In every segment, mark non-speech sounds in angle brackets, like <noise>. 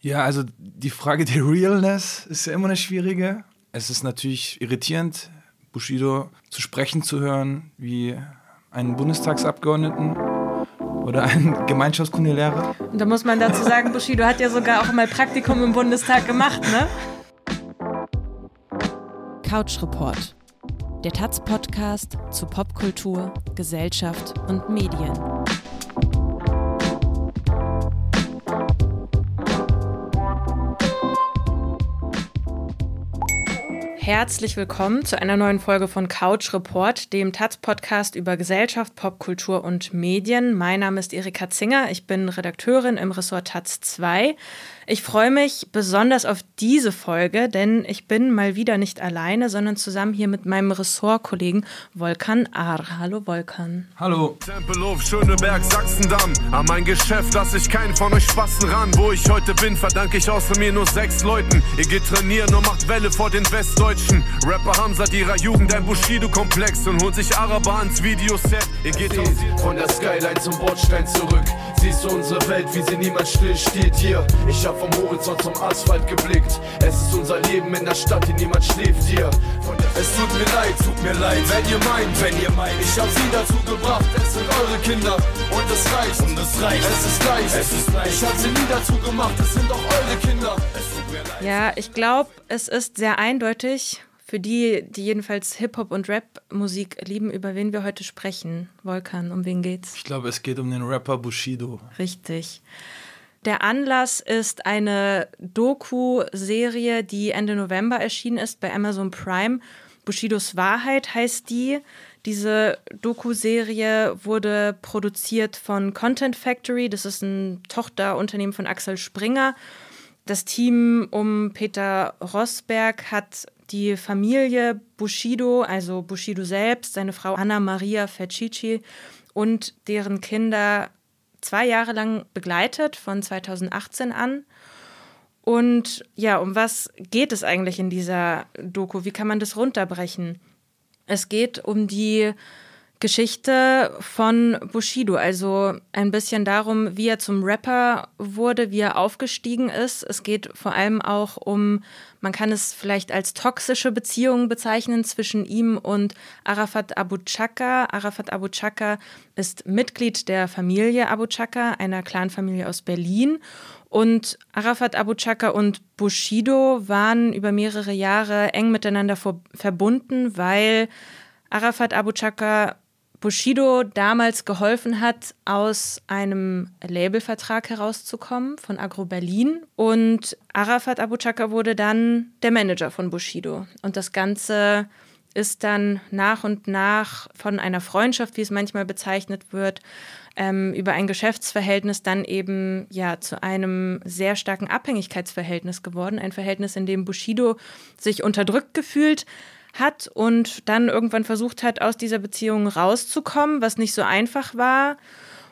Ja, also die Frage der Realness ist ja immer eine schwierige. Es ist natürlich irritierend, Bushido zu sprechen zu hören, wie einen Bundestagsabgeordneten oder einen <laughs> Gemeinschaftskundelehrer. Und da muss man dazu sagen, Bushido hat ja sogar auch mal Praktikum im Bundestag gemacht, ne? Couch Report. Der Taz-Podcast zu Popkultur, Gesellschaft und Medien. Herzlich willkommen zu einer neuen Folge von Couch Report, dem Taz-Podcast über Gesellschaft, Popkultur und Medien. Mein Name ist Erika Zinger, ich bin Redakteurin im Ressort Taz 2. Ich freue mich besonders auf diese Folge, denn ich bin mal wieder nicht alleine, sondern zusammen hier mit meinem Ressortkollegen Volkan Ahr. Hallo Volkan. Hallo. Tempelhof, Schöneberg, Sachsendamm. An mein Geschäft lasse ich keinen von euch Spasten ran. Wo ich heute bin, verdanke ich außer mir nur sechs Leuten. Ihr geht trainieren und macht Welle vor den Westdeutschen. Rapper haben seit ihrer Jugend ein Bushido-Komplex und holt sich Araber ans Videoset. Ihr geht von der Skyline zum Bordstein zurück. Siehst du unsere Welt, wie sie niemals still steht hier. Ich hab vom Horizont zum Asphalt geblickt. Es ist unser Leben in der Stadt, in niemand schläft hier. Es tut mir leid, tut mir leid, wenn ihr meint, wenn ihr meint. Ich hab sie dazu gebracht, es sind eure Kinder. Und es reicht, und es reicht. Es ist leicht, es ist leicht. Ich hab sie nie dazu gemacht, es sind doch eure Kinder. Ja, ich glaube, es ist sehr eindeutig für die, die jedenfalls Hip-Hop und Rap-Musik lieben, über wen wir heute sprechen. Volkan, um wen geht's? Ich glaube, es geht um den Rapper Bushido. Richtig. Der Anlass ist eine Doku-Serie, die Ende November erschienen ist bei Amazon Prime. Bushidos Wahrheit heißt die. Diese Doku-Serie wurde produziert von Content Factory. Das ist ein Tochterunternehmen von Axel Springer. Das Team um Peter Rosberg hat die Familie Bushido, also Bushido selbst, seine Frau Anna Maria Fercici und deren Kinder zwei Jahre lang begleitet, von 2018 an. Und ja, um was geht es eigentlich in dieser Doku? Wie kann man das runterbrechen? Es geht um die Geschichte von Bushido, also ein bisschen darum, wie er zum Rapper wurde, wie er aufgestiegen ist. Es geht vor allem auch um, man kann es vielleicht als toxische Beziehung bezeichnen zwischen ihm und Arafat Abu Chaka. Arafat Abu Chaka ist Mitglied der Familie Abu Chaka, einer Clanfamilie aus Berlin. Und Arafat Abu Chaka und Bushido waren über mehrere Jahre eng miteinander verbunden, weil Arafat Abu Chaka Bushido damals geholfen hat, aus einem Labelvertrag herauszukommen von Agro Berlin. Und Arafat Abu Chaka wurde dann der Manager von Bushido. Und das Ganze ist dann nach und nach von einer Freundschaft, wie es manchmal bezeichnet wird, ähm, über ein Geschäftsverhältnis dann eben ja zu einem sehr starken Abhängigkeitsverhältnis geworden. Ein Verhältnis, in dem Bushido sich unterdrückt gefühlt hat und dann irgendwann versucht hat, aus dieser Beziehung rauszukommen, was nicht so einfach war.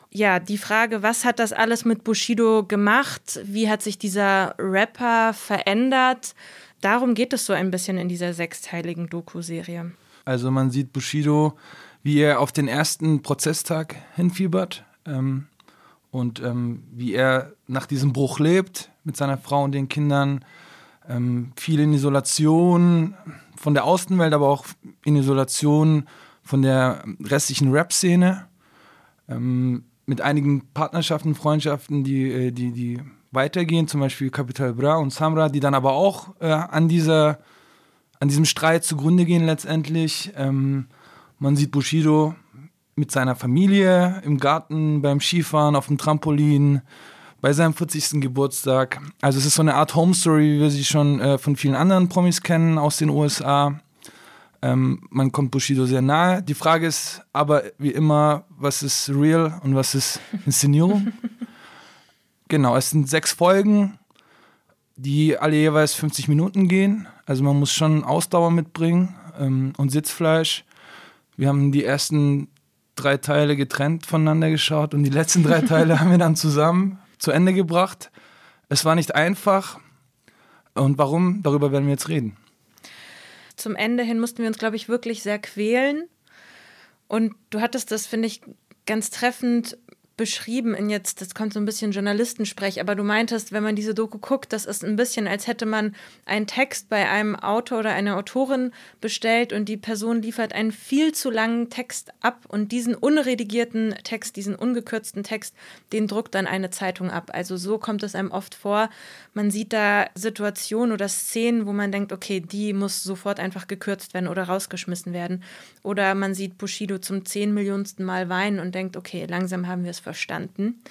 Ja, die Frage, was hat das alles mit Bushido gemacht? Wie hat sich dieser Rapper verändert? Darum geht es so ein bisschen in dieser sechsteiligen Doku-Serie. Also man sieht Bushido, wie er auf den ersten Prozesstag hinfiebert ähm, und ähm, wie er nach diesem Bruch lebt mit seiner Frau und den Kindern. Ähm, viel in Isolation, von der Außenwelt, aber auch in Isolation von der restlichen Rap-Szene. Ähm, mit einigen Partnerschaften, Freundschaften, die, äh, die, die weitergehen, zum Beispiel Capital Bra und Samra, die dann aber auch äh, an, dieser, an diesem Streit zugrunde gehen letztendlich. Ähm, man sieht Bushido mit seiner Familie im Garten, beim Skifahren, auf dem Trampolin, bei seinem 40. Geburtstag. Also es ist so eine Art Home Story, wie wir sie schon äh, von vielen anderen Promis kennen aus den USA. Ähm, man kommt Bushido sehr nahe. Die Frage ist aber wie immer, was ist real und was ist Inszenierung? <laughs> genau, es sind sechs Folgen, die alle jeweils 50 Minuten gehen. Also man muss schon Ausdauer mitbringen ähm, und Sitzfleisch. Wir haben die ersten drei Teile getrennt voneinander geschaut und die letzten drei <laughs> Teile haben wir dann zusammen zu Ende gebracht. Es war nicht einfach. Und warum? Darüber werden wir jetzt reden. Zum Ende hin mussten wir uns, glaube ich, wirklich sehr quälen. Und du hattest das, finde ich, ganz treffend beschrieben in jetzt, das kommt so ein bisschen Journalistensprech, aber du meintest, wenn man diese Doku guckt, das ist ein bisschen, als hätte man einen Text bei einem Autor oder einer Autorin bestellt und die Person liefert einen viel zu langen Text ab und diesen unredigierten Text, diesen ungekürzten Text, den druckt dann eine Zeitung ab. Also so kommt es einem oft vor. Man sieht da Situationen oder Szenen, wo man denkt, okay, die muss sofort einfach gekürzt werden oder rausgeschmissen werden. Oder man sieht Bushido zum zehn Millionsten Mal weinen und denkt, okay, langsam haben wir es verstanden.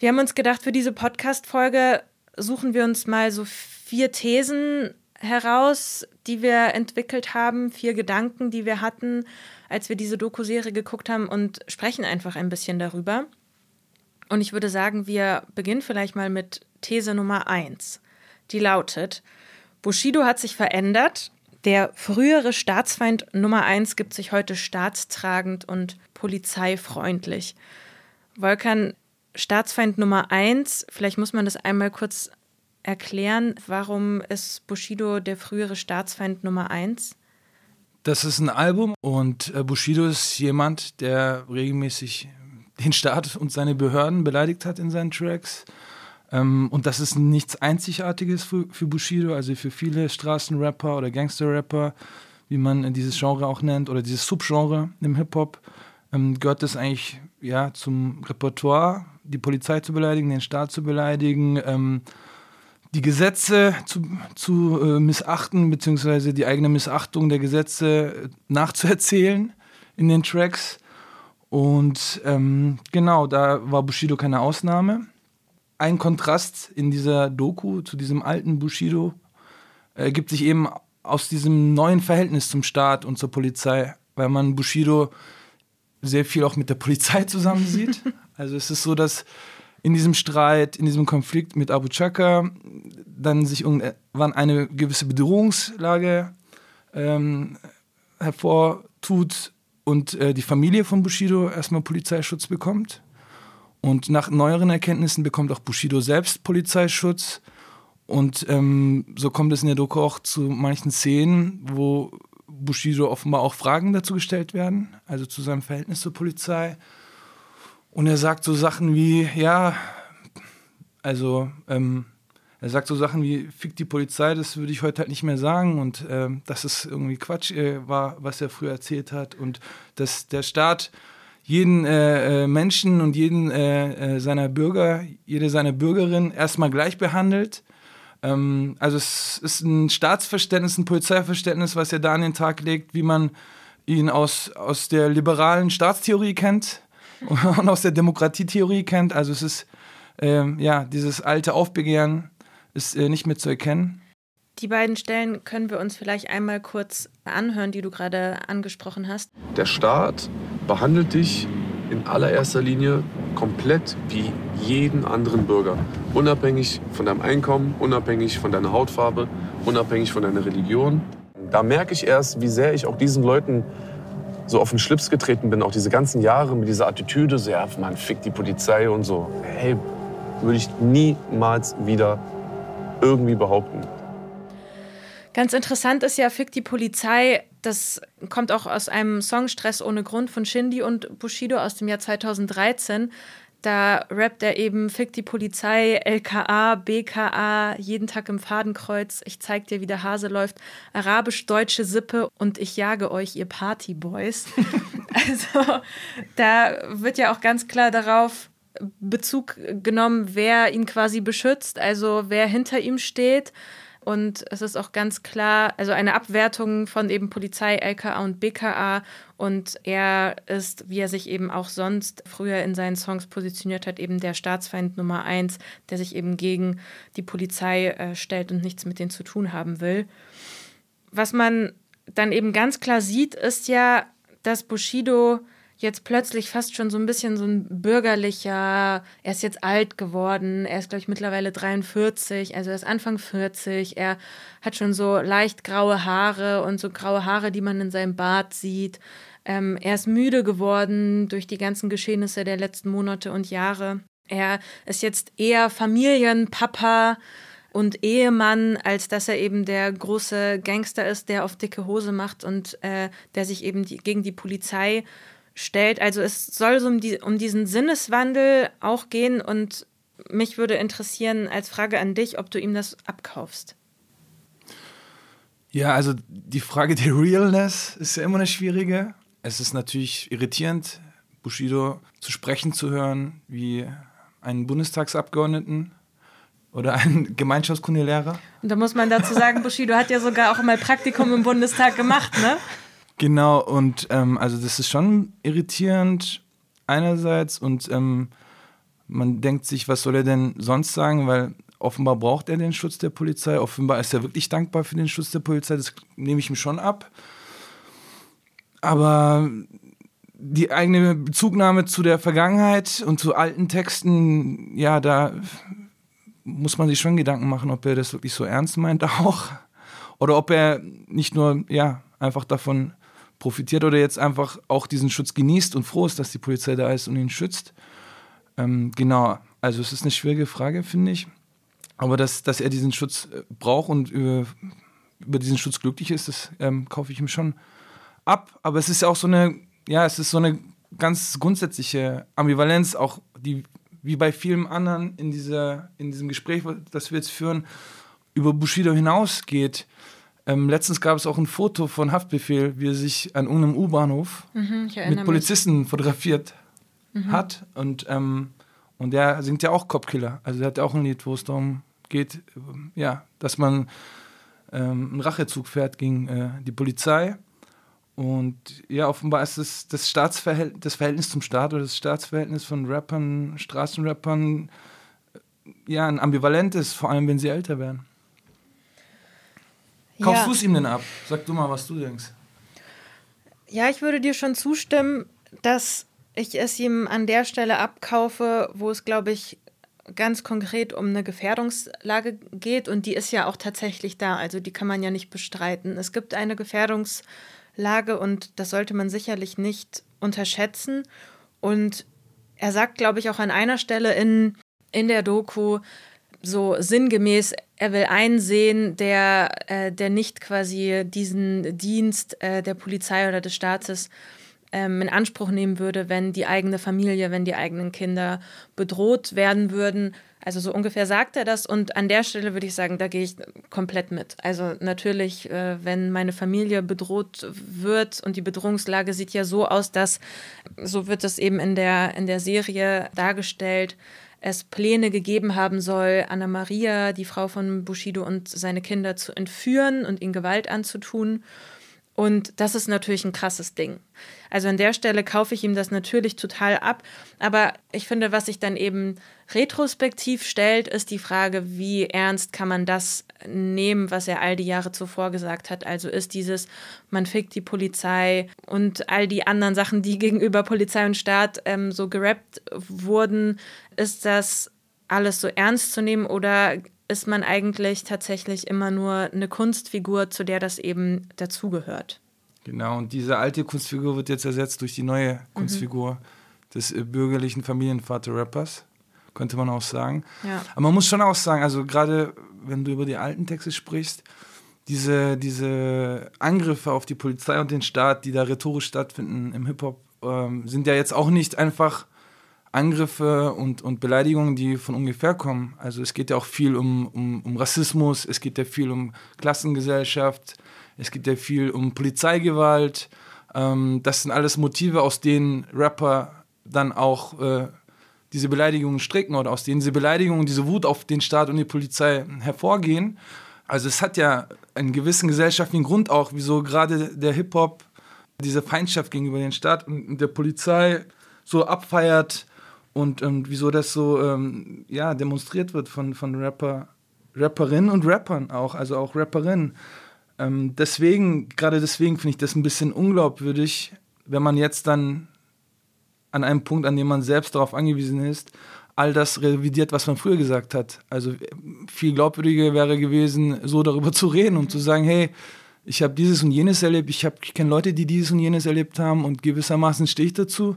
Wir haben uns gedacht, für diese Podcast-Folge suchen wir uns mal so vier Thesen heraus, die wir entwickelt haben, vier Gedanken, die wir hatten, als wir diese Doku-Serie geguckt haben und sprechen einfach ein bisschen darüber. Und ich würde sagen, wir beginnen vielleicht mal mit These Nummer eins. Die lautet: Bushido hat sich verändert. Der frühere Staatsfeind Nummer eins gibt sich heute staatstragend und polizeifreundlich. Volkan, Staatsfeind Nummer eins, vielleicht muss man das einmal kurz erklären. Warum ist Bushido der frühere Staatsfeind Nummer eins? Das ist ein Album und äh, Bushido ist jemand, der regelmäßig den Staat und seine Behörden beleidigt hat in seinen Tracks. Ähm, und das ist nichts Einzigartiges für, für Bushido, also für viele Straßenrapper oder Gangsterrapper, wie man dieses Genre auch nennt, oder dieses Subgenre im Hip-Hop ähm, gehört es eigentlich ja, zum Repertoire, die Polizei zu beleidigen, den Staat zu beleidigen, ähm, die Gesetze zu, zu äh, missachten, beziehungsweise die eigene Missachtung der Gesetze nachzuerzählen in den Tracks. Und ähm, genau, da war Bushido keine Ausnahme. Ein Kontrast in dieser Doku zu diesem alten Bushido ergibt sich eben aus diesem neuen Verhältnis zum Staat und zur Polizei, weil man Bushido sehr viel auch mit der Polizei zusammen sieht. <laughs> Also es ist so, dass in diesem Streit, in diesem Konflikt mit Abu Chaka dann sich irgendwann eine gewisse Bedrohungslage ähm, hervortut und äh, die Familie von Bushido erstmal Polizeischutz bekommt. Und nach neueren Erkenntnissen bekommt auch Bushido selbst Polizeischutz. Und ähm, so kommt es in der Doku auch zu manchen Szenen, wo Bushido offenbar auch Fragen dazu gestellt werden, also zu seinem Verhältnis zur Polizei. Und er sagt so Sachen wie, ja, also ähm, er sagt so Sachen wie, fick die Polizei, das würde ich heute halt nicht mehr sagen und ähm, dass es irgendwie Quatsch äh, war, was er früher erzählt hat und dass der Staat jeden äh, äh Menschen und jeden äh, äh, seiner Bürger, jede seiner Bürgerin erstmal gleich behandelt ähm, also es ist ein Staatsverständnis, ein Polizeiverständnis, was er da an den Tag legt, wie man ihn aus, aus der liberalen Staatstheorie kennt <laughs> und aus der Demokratietheorie kennt. Also es ist, ähm, ja, dieses alte Aufbegehren ist äh, nicht mehr zu erkennen. Die beiden Stellen können wir uns vielleicht einmal kurz anhören, die du gerade angesprochen hast. Der Staat behandelt dich in allererster Linie komplett wie jeden anderen Bürger. Unabhängig von deinem Einkommen, unabhängig von deiner Hautfarbe, unabhängig von deiner Religion. Da merke ich erst, wie sehr ich auch diesen Leuten so auf den Schlips getreten bin, auch diese ganzen Jahre mit dieser Attitüde, so ja, man fickt die Polizei und so. Hey, würde ich niemals wieder irgendwie behaupten. Ganz interessant ist ja, Fick die Polizei, das kommt auch aus einem Song Stress ohne Grund von Shindy und Bushido aus dem Jahr 2013. Da rappt er eben, fick die Polizei, LKA, BKA, jeden Tag im Fadenkreuz, ich zeig dir, wie der Hase läuft, arabisch-deutsche Sippe und ich jage euch, ihr Partyboys. <laughs> also da wird ja auch ganz klar darauf Bezug genommen, wer ihn quasi beschützt, also wer hinter ihm steht. Und es ist auch ganz klar, also eine Abwertung von eben Polizei, LKA und BKA. Und er ist, wie er sich eben auch sonst früher in seinen Songs positioniert hat, eben der Staatsfeind Nummer eins, der sich eben gegen die Polizei äh, stellt und nichts mit denen zu tun haben will. Was man dann eben ganz klar sieht, ist ja, dass Bushido jetzt plötzlich fast schon so ein bisschen so ein bürgerlicher, er ist jetzt alt geworden, er ist, glaube ich, mittlerweile 43, also er ist Anfang 40, er hat schon so leicht graue Haare und so graue Haare, die man in seinem Bart sieht. Ähm, er ist müde geworden durch die ganzen Geschehnisse der letzten Monate und Jahre. Er ist jetzt eher Familienpapa und Ehemann, als dass er eben der große Gangster ist, der auf dicke Hose macht und äh, der sich eben die, gegen die Polizei stellt. Also es soll so um, die, um diesen Sinneswandel auch gehen und mich würde interessieren als Frage an dich, ob du ihm das abkaufst. Ja, also die Frage der Realness ist ja immer eine schwierige. Es ist natürlich irritierend, Bushido zu sprechen zu hören, wie einen Bundestagsabgeordneten oder einen <laughs> Gemeinschaftskundelehrer. Und da muss man dazu sagen, Bushido hat ja sogar auch mal Praktikum im Bundestag gemacht, ne? Genau, und ähm, also das ist schon irritierend einerseits und ähm, man denkt sich, was soll er denn sonst sagen, weil offenbar braucht er den Schutz der Polizei, offenbar ist er wirklich dankbar für den Schutz der Polizei, das nehme ich ihm schon ab. Aber die eigene Bezugnahme zu der Vergangenheit und zu alten Texten, ja, da muss man sich schon Gedanken machen, ob er das wirklich so ernst meint <laughs> auch. Oder ob er nicht nur, ja, einfach davon profitiert oder jetzt einfach auch diesen Schutz genießt und froh ist, dass die Polizei da ist und ihn schützt. Ähm, genau, also es ist eine schwierige Frage, finde ich. Aber dass, dass er diesen Schutz äh, braucht und über, über diesen Schutz glücklich ist, das ähm, kaufe ich ihm schon ab. Aber es ist ja auch so eine, ja, es ist so eine ganz grundsätzliche Ambivalenz, auch die wie bei vielen anderen in, dieser, in diesem Gespräch, das wir jetzt führen, über Bushido hinausgeht. Ähm, letztens gab es auch ein Foto von Haftbefehl, wie er sich an irgendeinem U-Bahnhof mhm, mit Polizisten mich. fotografiert mhm. hat. Und, ähm, und der singt ja auch Copkiller. Also der hat ja auch ein Lied, wo es darum geht, ja, dass man ähm, einen Rachezug fährt gegen äh, die Polizei. Und ja, offenbar ist es das, Staatsverhältnis, das Verhältnis zum Staat oder das Staatsverhältnis von Rappern, Straßenrappern, äh, ja, ein ambivalentes, vor allem wenn sie älter werden. Kaufst ja. du es ihm denn ab? Sag du mal, was du denkst. Ja, ich würde dir schon zustimmen, dass ich es ihm an der Stelle abkaufe, wo es, glaube ich, ganz konkret um eine Gefährdungslage geht. Und die ist ja auch tatsächlich da. Also die kann man ja nicht bestreiten. Es gibt eine Gefährdungslage Lage und das sollte man sicherlich nicht unterschätzen. Und er sagt, glaube ich, auch an einer Stelle in, in der Doku so sinngemäß, er will einsehen, der, äh, der nicht quasi diesen Dienst äh, der Polizei oder des Staates ähm, in Anspruch nehmen würde, wenn die eigene Familie, wenn die eigenen Kinder bedroht werden würden. Also so ungefähr sagt er das und an der Stelle würde ich sagen, da gehe ich komplett mit. Also natürlich, äh, wenn meine Familie bedroht wird und die Bedrohungslage sieht ja so aus, dass, so wird es eben in der, in der Serie dargestellt, es Pläne gegeben haben soll, Anna Maria, die Frau von Bushido und seine Kinder zu entführen und ihnen Gewalt anzutun. Und das ist natürlich ein krasses Ding. Also an der Stelle kaufe ich ihm das natürlich total ab. Aber ich finde, was sich dann eben retrospektiv stellt, ist die Frage, wie ernst kann man das nehmen, was er all die Jahre zuvor gesagt hat. Also ist dieses, man fickt die Polizei und all die anderen Sachen, die <laughs> gegenüber Polizei und Staat ähm, so gerappt wurden, ist das alles so ernst zu nehmen oder ist man eigentlich tatsächlich immer nur eine Kunstfigur, zu der das eben dazugehört. Genau, und diese alte Kunstfigur wird jetzt ersetzt durch die neue mhm. Kunstfigur mhm. des äh, bürgerlichen Familienvater-Rappers, könnte man auch sagen. Ja. Aber man muss schon auch sagen, also gerade wenn du über die alten Texte sprichst, diese, diese Angriffe auf die Polizei und den Staat, die da rhetorisch stattfinden im Hip-Hop, ähm, sind ja jetzt auch nicht einfach Angriffe und, und Beleidigungen, die von ungefähr kommen. Also es geht ja auch viel um, um, um Rassismus, es geht ja viel um Klassengesellschaft, es geht ja viel um Polizeigewalt. Ähm, das sind alles Motive, aus denen Rapper dann auch äh, diese Beleidigungen stricken oder aus denen diese Beleidigungen, diese Wut auf den Staat und die Polizei hervorgehen. Also es hat ja einen gewissen gesellschaftlichen Grund auch, wieso gerade der Hip-Hop diese Feindschaft gegenüber dem Staat und der Polizei so abfeiert und, und wieso das so ähm, ja, demonstriert wird von, von Rapper, Rapperinnen und Rappern auch, also auch Rapperinnen. Ähm, deswegen, gerade deswegen finde ich das ein bisschen unglaubwürdig, wenn man jetzt dann an einem Punkt, an dem man selbst darauf angewiesen ist, all das revidiert, was man früher gesagt hat. Also viel glaubwürdiger wäre gewesen, so darüber zu reden und zu sagen, hey, ich habe dieses und jenes erlebt, ich, ich kenne Leute, die dieses und jenes erlebt haben und gewissermaßen stehe ich dazu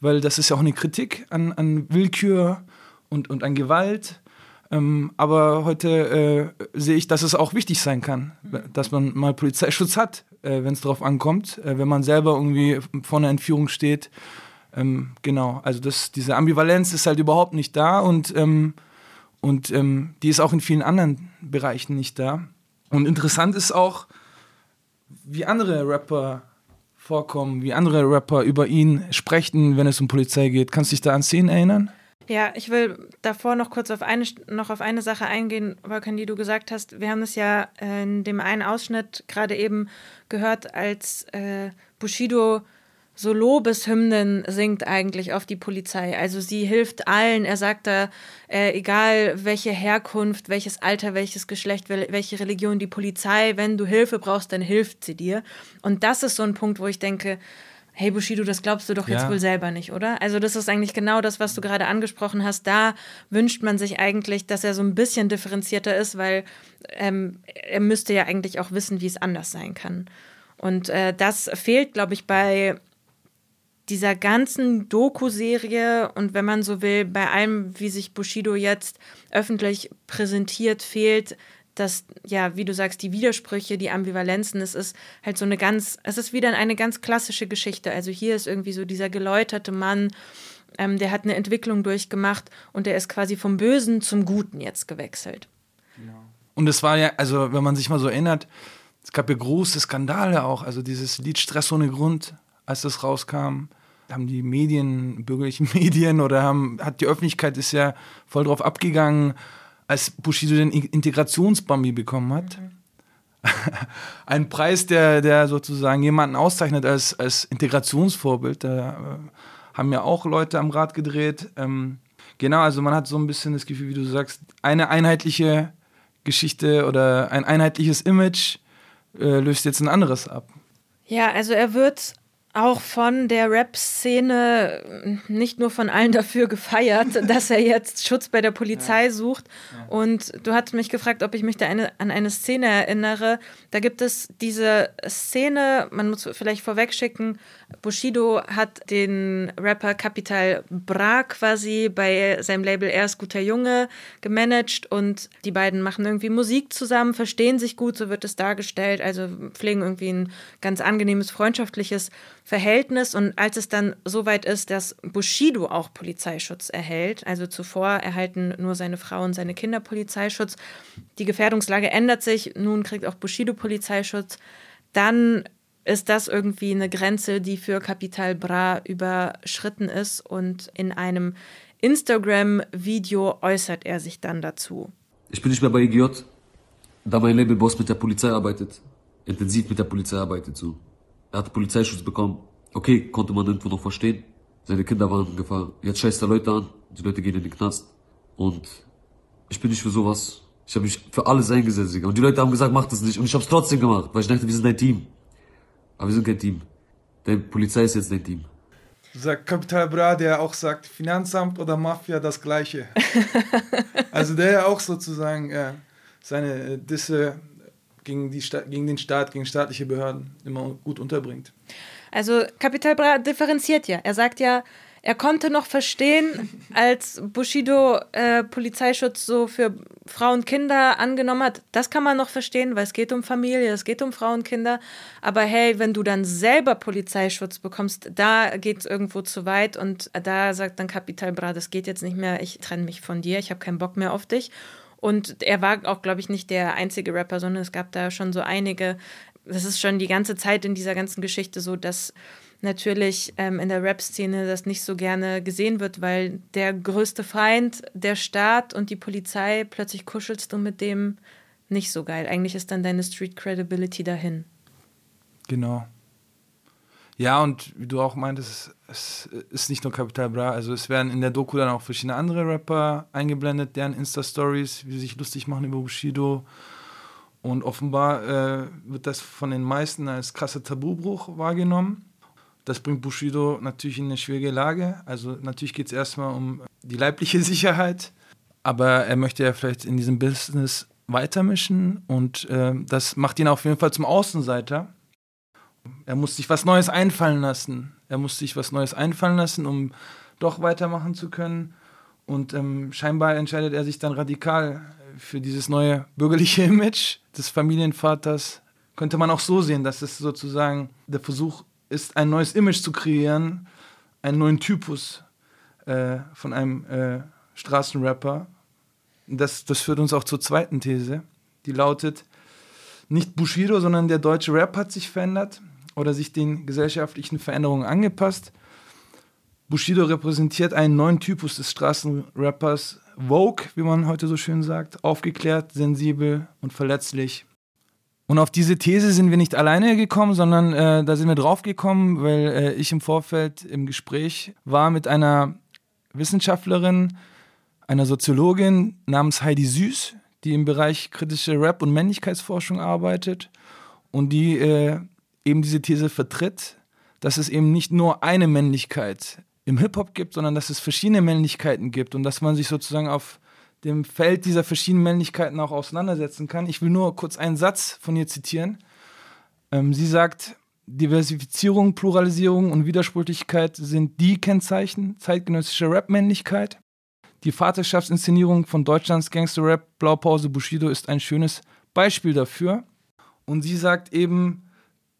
weil das ist ja auch eine Kritik an, an Willkür und, und an Gewalt. Ähm, aber heute äh, sehe ich, dass es auch wichtig sein kann, dass man mal Polizeischutz hat, äh, wenn es drauf ankommt, äh, wenn man selber irgendwie vor einer Entführung steht. Ähm, genau, also das, diese Ambivalenz ist halt überhaupt nicht da und, ähm, und ähm, die ist auch in vielen anderen Bereichen nicht da. Und interessant ist auch, wie andere Rapper vorkommen, wie andere Rapper über ihn sprechen, wenn es um Polizei geht. Kannst du dich da an Szenen erinnern? Ja, ich will davor noch kurz auf eine, noch auf eine Sache eingehen, Volkan, die du gesagt hast. Wir haben es ja in dem einen Ausschnitt gerade eben gehört, als äh, Bushido so Lobeshymnen singt eigentlich auf die Polizei. Also sie hilft allen. Er sagt da, äh, egal welche Herkunft, welches Alter, welches Geschlecht, welche Religion, die Polizei, wenn du Hilfe brauchst, dann hilft sie dir. Und das ist so ein Punkt, wo ich denke, hey Bushido, das glaubst du doch jetzt ja. wohl selber nicht, oder? Also das ist eigentlich genau das, was du gerade angesprochen hast. Da wünscht man sich eigentlich, dass er so ein bisschen differenzierter ist, weil ähm, er müsste ja eigentlich auch wissen, wie es anders sein kann. Und äh, das fehlt, glaube ich, bei dieser ganzen Doku-Serie und wenn man so will, bei allem, wie sich Bushido jetzt öffentlich präsentiert, fehlt dass, ja, wie du sagst, die Widersprüche, die Ambivalenzen, es ist halt so eine ganz, es ist wieder eine ganz klassische Geschichte. Also hier ist irgendwie so dieser geläuterte Mann, ähm, der hat eine Entwicklung durchgemacht und der ist quasi vom Bösen zum Guten jetzt gewechselt. Und es war ja, also wenn man sich mal so erinnert, es gab ja große Skandale auch, also dieses Lied Stress ohne Grund, als das rauskam, haben die Medien, bürgerlichen <laughs> Medien oder haben, hat die Öffentlichkeit ist ja voll drauf abgegangen, als Bushido den Integrationsbambi bekommen hat. Mhm. <laughs> Ein Preis, der, der sozusagen jemanden auszeichnet als, als Integrationsvorbild. Da äh, haben ja auch Leute am Rad gedreht. Ähm, genau, also man hat so ein bisschen das Gefühl, wie du sagst, eine einheitliche Geschichte oder ein einheitliches Image äh, löst jetzt ein anderes ab. Ja, also er wird auch von der Rap-Szene nicht nur von allen <laughs> dafür gefeiert, dass er jetzt Schutz bei der Polizei ja. sucht. Ja. Und du hast mich gefragt, ob ich mich da eine, an eine Szene erinnere. Da gibt es diese Szene, man muss vielleicht vorwegschicken, Bushido hat den Rapper Capital Bra quasi bei seinem Label Er ist guter Junge gemanagt und die beiden machen irgendwie Musik zusammen, verstehen sich gut, so wird es dargestellt, also pflegen irgendwie ein ganz angenehmes, freundschaftliches Verhältnis. Und als es dann so weit ist, dass Bushido auch Polizeischutz erhält, also zuvor erhalten nur seine Frau und seine Kinder Polizeischutz, die Gefährdungslage ändert sich, nun kriegt auch Bushido Polizeischutz, dann ist das irgendwie eine Grenze, die für Capital Bra überschritten ist. Und in einem Instagram-Video äußert er sich dann dazu. Ich bin nicht mehr bei IGJ, da mein Labelboss mit der Polizei arbeitet, intensiv mit der Polizei arbeitet so. Er hat Polizeischutz bekommen. Okay, konnte man irgendwo noch verstehen. Seine Kinder waren in Gefahr. Jetzt scheißt er Leute an, die Leute gehen in den Knast. Und ich bin nicht für sowas. Ich habe mich für alles eingesetzt, Und die Leute haben gesagt, mach das nicht. Und ich habe es trotzdem gemacht, weil ich dachte, wir sind ein Team. Aber wir sind kein Team. Die Polizei ist jetzt dein Team. Sagt Kapital Bra, der auch sagt, Finanzamt oder Mafia das Gleiche. <laughs> also der ja auch sozusagen äh, seine äh, Disse gegen, die gegen den Staat, gegen staatliche Behörden immer gut unterbringt. Also Kapital Bra differenziert ja. Er sagt ja, er konnte noch verstehen, als Bushido äh, Polizeischutz so für Frauen und Kinder angenommen hat. Das kann man noch verstehen, weil es geht um Familie, es geht um Frauen und Kinder. Aber hey, wenn du dann selber Polizeischutz bekommst, da geht es irgendwo zu weit. Und da sagt dann Kapital Bra, das geht jetzt nicht mehr, ich trenne mich von dir, ich habe keinen Bock mehr auf dich. Und er war auch, glaube ich, nicht der einzige Rapper, sondern es gab da schon so einige. Das ist schon die ganze Zeit in dieser ganzen Geschichte so, dass natürlich ähm, in der Rap-Szene das nicht so gerne gesehen wird, weil der größte Feind, der Staat und die Polizei, plötzlich kuschelst du mit dem nicht so geil. Eigentlich ist dann deine Street Credibility dahin. Genau. Ja, und wie du auch meintest, es ist nicht nur Capital Bra, also es werden in der Doku dann auch verschiedene andere Rapper eingeblendet, deren Insta-Stories, wie sie sich lustig machen über Bushido. Und offenbar äh, wird das von den meisten als krasser Tabubruch wahrgenommen. Das bringt Bushido natürlich in eine schwierige Lage. Also natürlich geht es erstmal um die leibliche <laughs> Sicherheit, aber er möchte ja vielleicht in diesem Business weitermischen und äh, das macht ihn auf jeden Fall zum Außenseiter. Er muss sich was Neues einfallen lassen. Er muss sich was Neues einfallen lassen, um doch weitermachen zu können. Und ähm, scheinbar entscheidet er sich dann radikal für dieses neue bürgerliche <laughs> Image des Familienvaters, könnte man auch so sehen, dass es sozusagen der Versuch ist, ein neues Image zu kreieren, einen neuen Typus äh, von einem äh, Straßenrapper. Das, das führt uns auch zur zweiten These, die lautet, nicht Bushido, sondern der deutsche Rap hat sich verändert oder sich den gesellschaftlichen Veränderungen angepasst. Bushido repräsentiert einen neuen Typus des Straßenrappers, Vogue, wie man heute so schön sagt, aufgeklärt, sensibel und verletzlich. Und auf diese These sind wir nicht alleine gekommen, sondern äh, da sind wir draufgekommen, weil äh, ich im Vorfeld im Gespräch war mit einer Wissenschaftlerin, einer Soziologin namens Heidi Süß, die im Bereich kritische Rap- und Männlichkeitsforschung arbeitet und die äh, eben diese These vertritt, dass es eben nicht nur eine Männlichkeit im Hip-Hop gibt, sondern dass es verschiedene Männlichkeiten gibt und dass man sich sozusagen auf dem Feld dieser verschiedenen Männlichkeiten auch auseinandersetzen kann. Ich will nur kurz einen Satz von ihr zitieren. Ähm, sie sagt, Diversifizierung, Pluralisierung und Widersprüchlichkeit sind die Kennzeichen zeitgenössischer Rap-Männlichkeit. Die Vaterschaftsinszenierung von Deutschlands Gangster-Rap Blaupause Bushido ist ein schönes Beispiel dafür. Und sie sagt eben,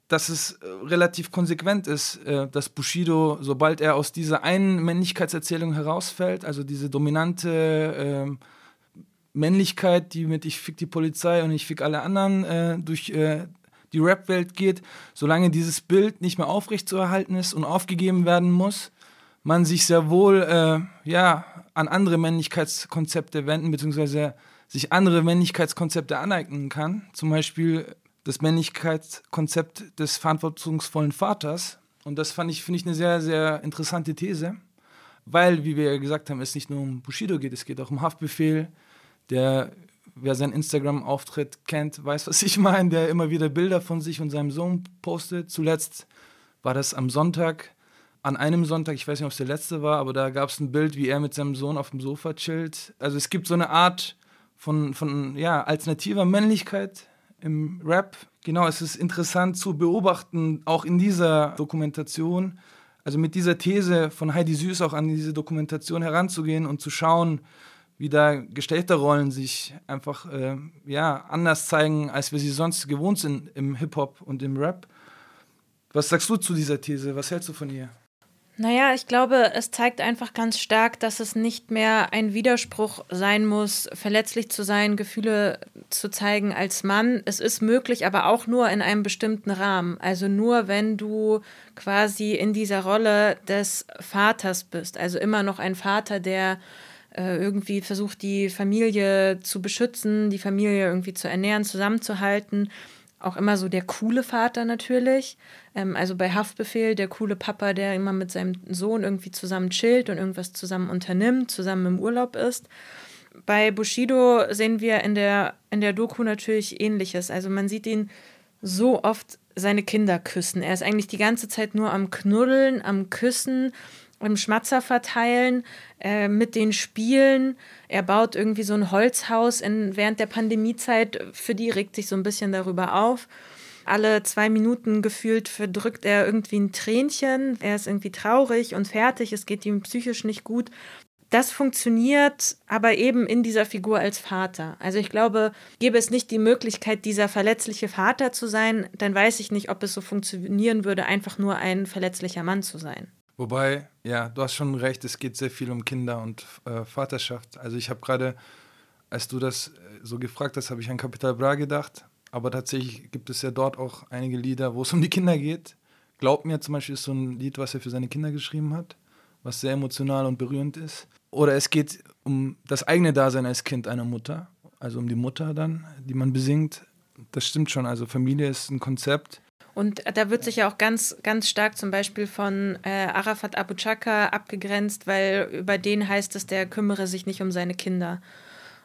dass es äh, relativ konsequent ist, äh, dass Bushido, sobald er aus dieser einen Männlichkeitserzählung herausfällt, also diese dominante äh, Männlichkeit, die mit ich fick die Polizei und ich fick alle anderen äh, durch äh, die Rap-Welt geht, solange dieses Bild nicht mehr aufrechtzuerhalten ist und aufgegeben werden muss, man sich sehr wohl äh, ja, an andere Männlichkeitskonzepte wenden, beziehungsweise sich andere Männlichkeitskonzepte aneignen kann. Zum Beispiel das Männlichkeitskonzept des verantwortungsvollen Vaters. Und das fand ich, finde ich, eine sehr, sehr interessante These, weil, wie wir ja gesagt haben, es nicht nur um Bushido geht, es geht auch um Haftbefehl, der, wer seinen Instagram-Auftritt kennt, weiß, was ich meine, der immer wieder Bilder von sich und seinem Sohn postet. Zuletzt war das am Sonntag, an einem Sonntag, ich weiß nicht, ob es der letzte war, aber da gab es ein Bild, wie er mit seinem Sohn auf dem Sofa chillt. Also es gibt so eine Art von, von ja, alternativer Männlichkeit, im Rap. Genau, es ist interessant zu beobachten, auch in dieser Dokumentation, also mit dieser These von Heidi Süß auch an diese Dokumentation heranzugehen und zu schauen, wie da Geschlechterrollen sich einfach äh, ja, anders zeigen, als wir sie sonst gewohnt sind im Hip-Hop und im Rap. Was sagst du zu dieser These? Was hältst du von ihr? Naja, ich glaube, es zeigt einfach ganz stark, dass es nicht mehr ein Widerspruch sein muss, verletzlich zu sein, Gefühle zu zeigen als Mann. Es ist möglich, aber auch nur in einem bestimmten Rahmen. Also nur, wenn du quasi in dieser Rolle des Vaters bist. Also immer noch ein Vater, der äh, irgendwie versucht, die Familie zu beschützen, die Familie irgendwie zu ernähren, zusammenzuhalten auch immer so der coole Vater natürlich. Ähm, also bei Haftbefehl der coole Papa, der immer mit seinem Sohn irgendwie zusammen chillt und irgendwas zusammen unternimmt, zusammen im Urlaub ist. Bei Bushido sehen wir in der, in der Doku natürlich ähnliches. Also man sieht ihn so oft seine Kinder küssen. Er ist eigentlich die ganze Zeit nur am Knuddeln, am Küssen im Schmatzer verteilen, äh, mit den Spielen. Er baut irgendwie so ein Holzhaus in, während der Pandemiezeit. Für die regt sich so ein bisschen darüber auf. Alle zwei Minuten gefühlt verdrückt er irgendwie ein Tränchen. Er ist irgendwie traurig und fertig. Es geht ihm psychisch nicht gut. Das funktioniert aber eben in dieser Figur als Vater. Also ich glaube, gäbe es nicht die Möglichkeit, dieser verletzliche Vater zu sein, dann weiß ich nicht, ob es so funktionieren würde, einfach nur ein verletzlicher Mann zu sein. Wobei, ja, du hast schon recht, es geht sehr viel um Kinder und äh, Vaterschaft. Also ich habe gerade, als du das äh, so gefragt hast, habe ich an Capital Bra gedacht. Aber tatsächlich gibt es ja dort auch einige Lieder, wo es <laughs> um die Kinder geht. Glaub mir zum Beispiel ist so ein Lied, was er für seine Kinder geschrieben hat, was sehr emotional und berührend ist. Oder es geht um das eigene Dasein als Kind einer Mutter, also um die Mutter dann, die man besingt. Das stimmt schon. Also Familie ist ein Konzept, und da wird sich ja auch ganz, ganz stark zum Beispiel von äh, Arafat Abu Chaka abgegrenzt, weil über den heißt es, der kümmere sich nicht um seine Kinder.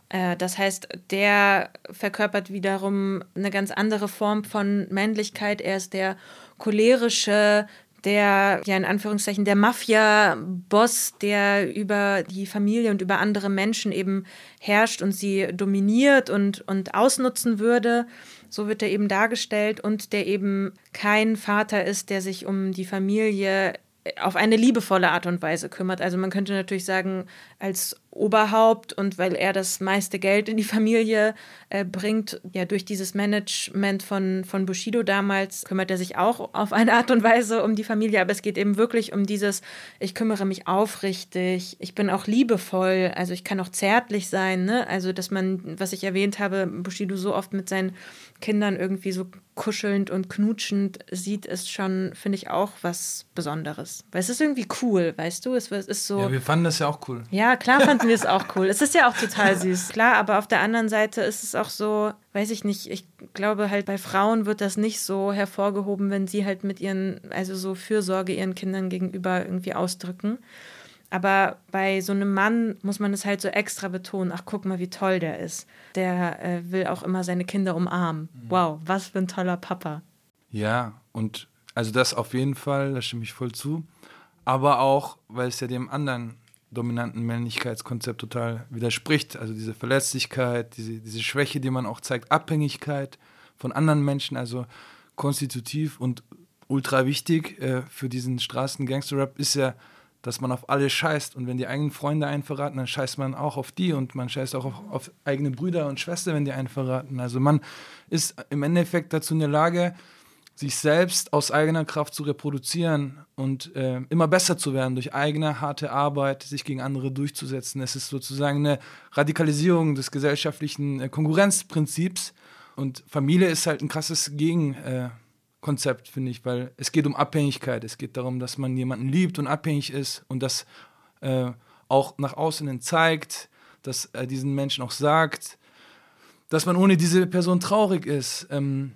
Äh, das heißt, der verkörpert wiederum eine ganz andere Form von Männlichkeit. Er ist der cholerische, der, ja, in Anführungszeichen, der Mafia-Boss, der über die Familie und über andere Menschen eben herrscht und sie dominiert und, und ausnutzen würde. So wird er eben dargestellt und der eben kein Vater ist, der sich um die Familie auf eine liebevolle Art und Weise kümmert. Also man könnte natürlich sagen, als Oberhaupt und weil er das meiste Geld in die Familie äh, bringt, ja, durch dieses Management von, von Bushido damals kümmert er sich auch auf eine Art und Weise um die Familie, aber es geht eben wirklich um dieses, ich kümmere mich aufrichtig, ich bin auch liebevoll, also ich kann auch zärtlich sein, ne? Also, dass man, was ich erwähnt habe, Bushido so oft mit seinen Kindern irgendwie so kuschelnd und knutschend sieht, ist schon, finde ich, auch was Besonderes. Weil es ist irgendwie cool, weißt du? Es, es ist so. Ja, wir fanden das ja auch cool. Ja, klar fanden wir es auch cool. Es ist ja auch total süß, klar, aber auf der anderen Seite ist es auch so, weiß ich nicht, ich glaube halt bei Frauen wird das nicht so hervorgehoben, wenn sie halt mit ihren, also so Fürsorge ihren Kindern gegenüber irgendwie ausdrücken. Aber bei so einem Mann muss man es halt so extra betonen. Ach, guck mal, wie toll der ist. Der äh, will auch immer seine Kinder umarmen. Mhm. Wow, was für ein toller Papa. Ja, und also das auf jeden Fall, da stimme ich voll zu. Aber auch, weil es ja dem anderen dominanten Männlichkeitskonzept total widerspricht. Also diese Verletzlichkeit, diese, diese Schwäche, die man auch zeigt, Abhängigkeit von anderen Menschen, also konstitutiv und ultra wichtig äh, für diesen Straßen-Gangster-Rap ist ja dass man auf alle scheißt. Und wenn die eigenen Freunde einen verraten, dann scheißt man auch auf die und man scheißt auch auf, auf eigene Brüder und Schwestern, wenn die einen verraten. Also man ist im Endeffekt dazu in der Lage, sich selbst aus eigener Kraft zu reproduzieren und äh, immer besser zu werden durch eigene harte Arbeit, sich gegen andere durchzusetzen. Es ist sozusagen eine Radikalisierung des gesellschaftlichen äh, Konkurrenzprinzips. Und Familie ist halt ein krasses Gegen. Äh, finde ich, weil es geht um Abhängigkeit. Es geht darum, dass man jemanden liebt und abhängig ist und das äh, auch nach außen hin zeigt, dass er diesen Menschen auch sagt, dass man ohne diese Person traurig ist. Ähm,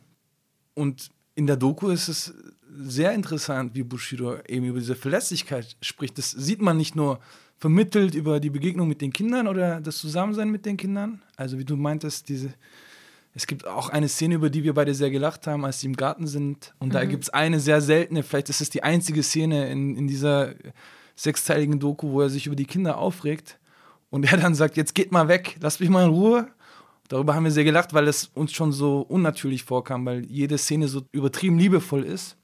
und in der Doku ist es sehr interessant, wie Bushido eben über diese Verlässlichkeit spricht. Das sieht man nicht nur vermittelt über die Begegnung mit den Kindern oder das Zusammensein mit den Kindern. Also wie du meintest, diese es gibt auch eine Szene, über die wir beide sehr gelacht haben, als sie im Garten sind. Und mhm. da gibt es eine sehr seltene, vielleicht ist es die einzige Szene in, in dieser sechsteiligen Doku, wo er sich über die Kinder aufregt. Und er dann sagt, jetzt geht mal weg, lasst mich mal in Ruhe. Darüber haben wir sehr gelacht, weil es uns schon so unnatürlich vorkam, weil jede Szene so übertrieben liebevoll ist.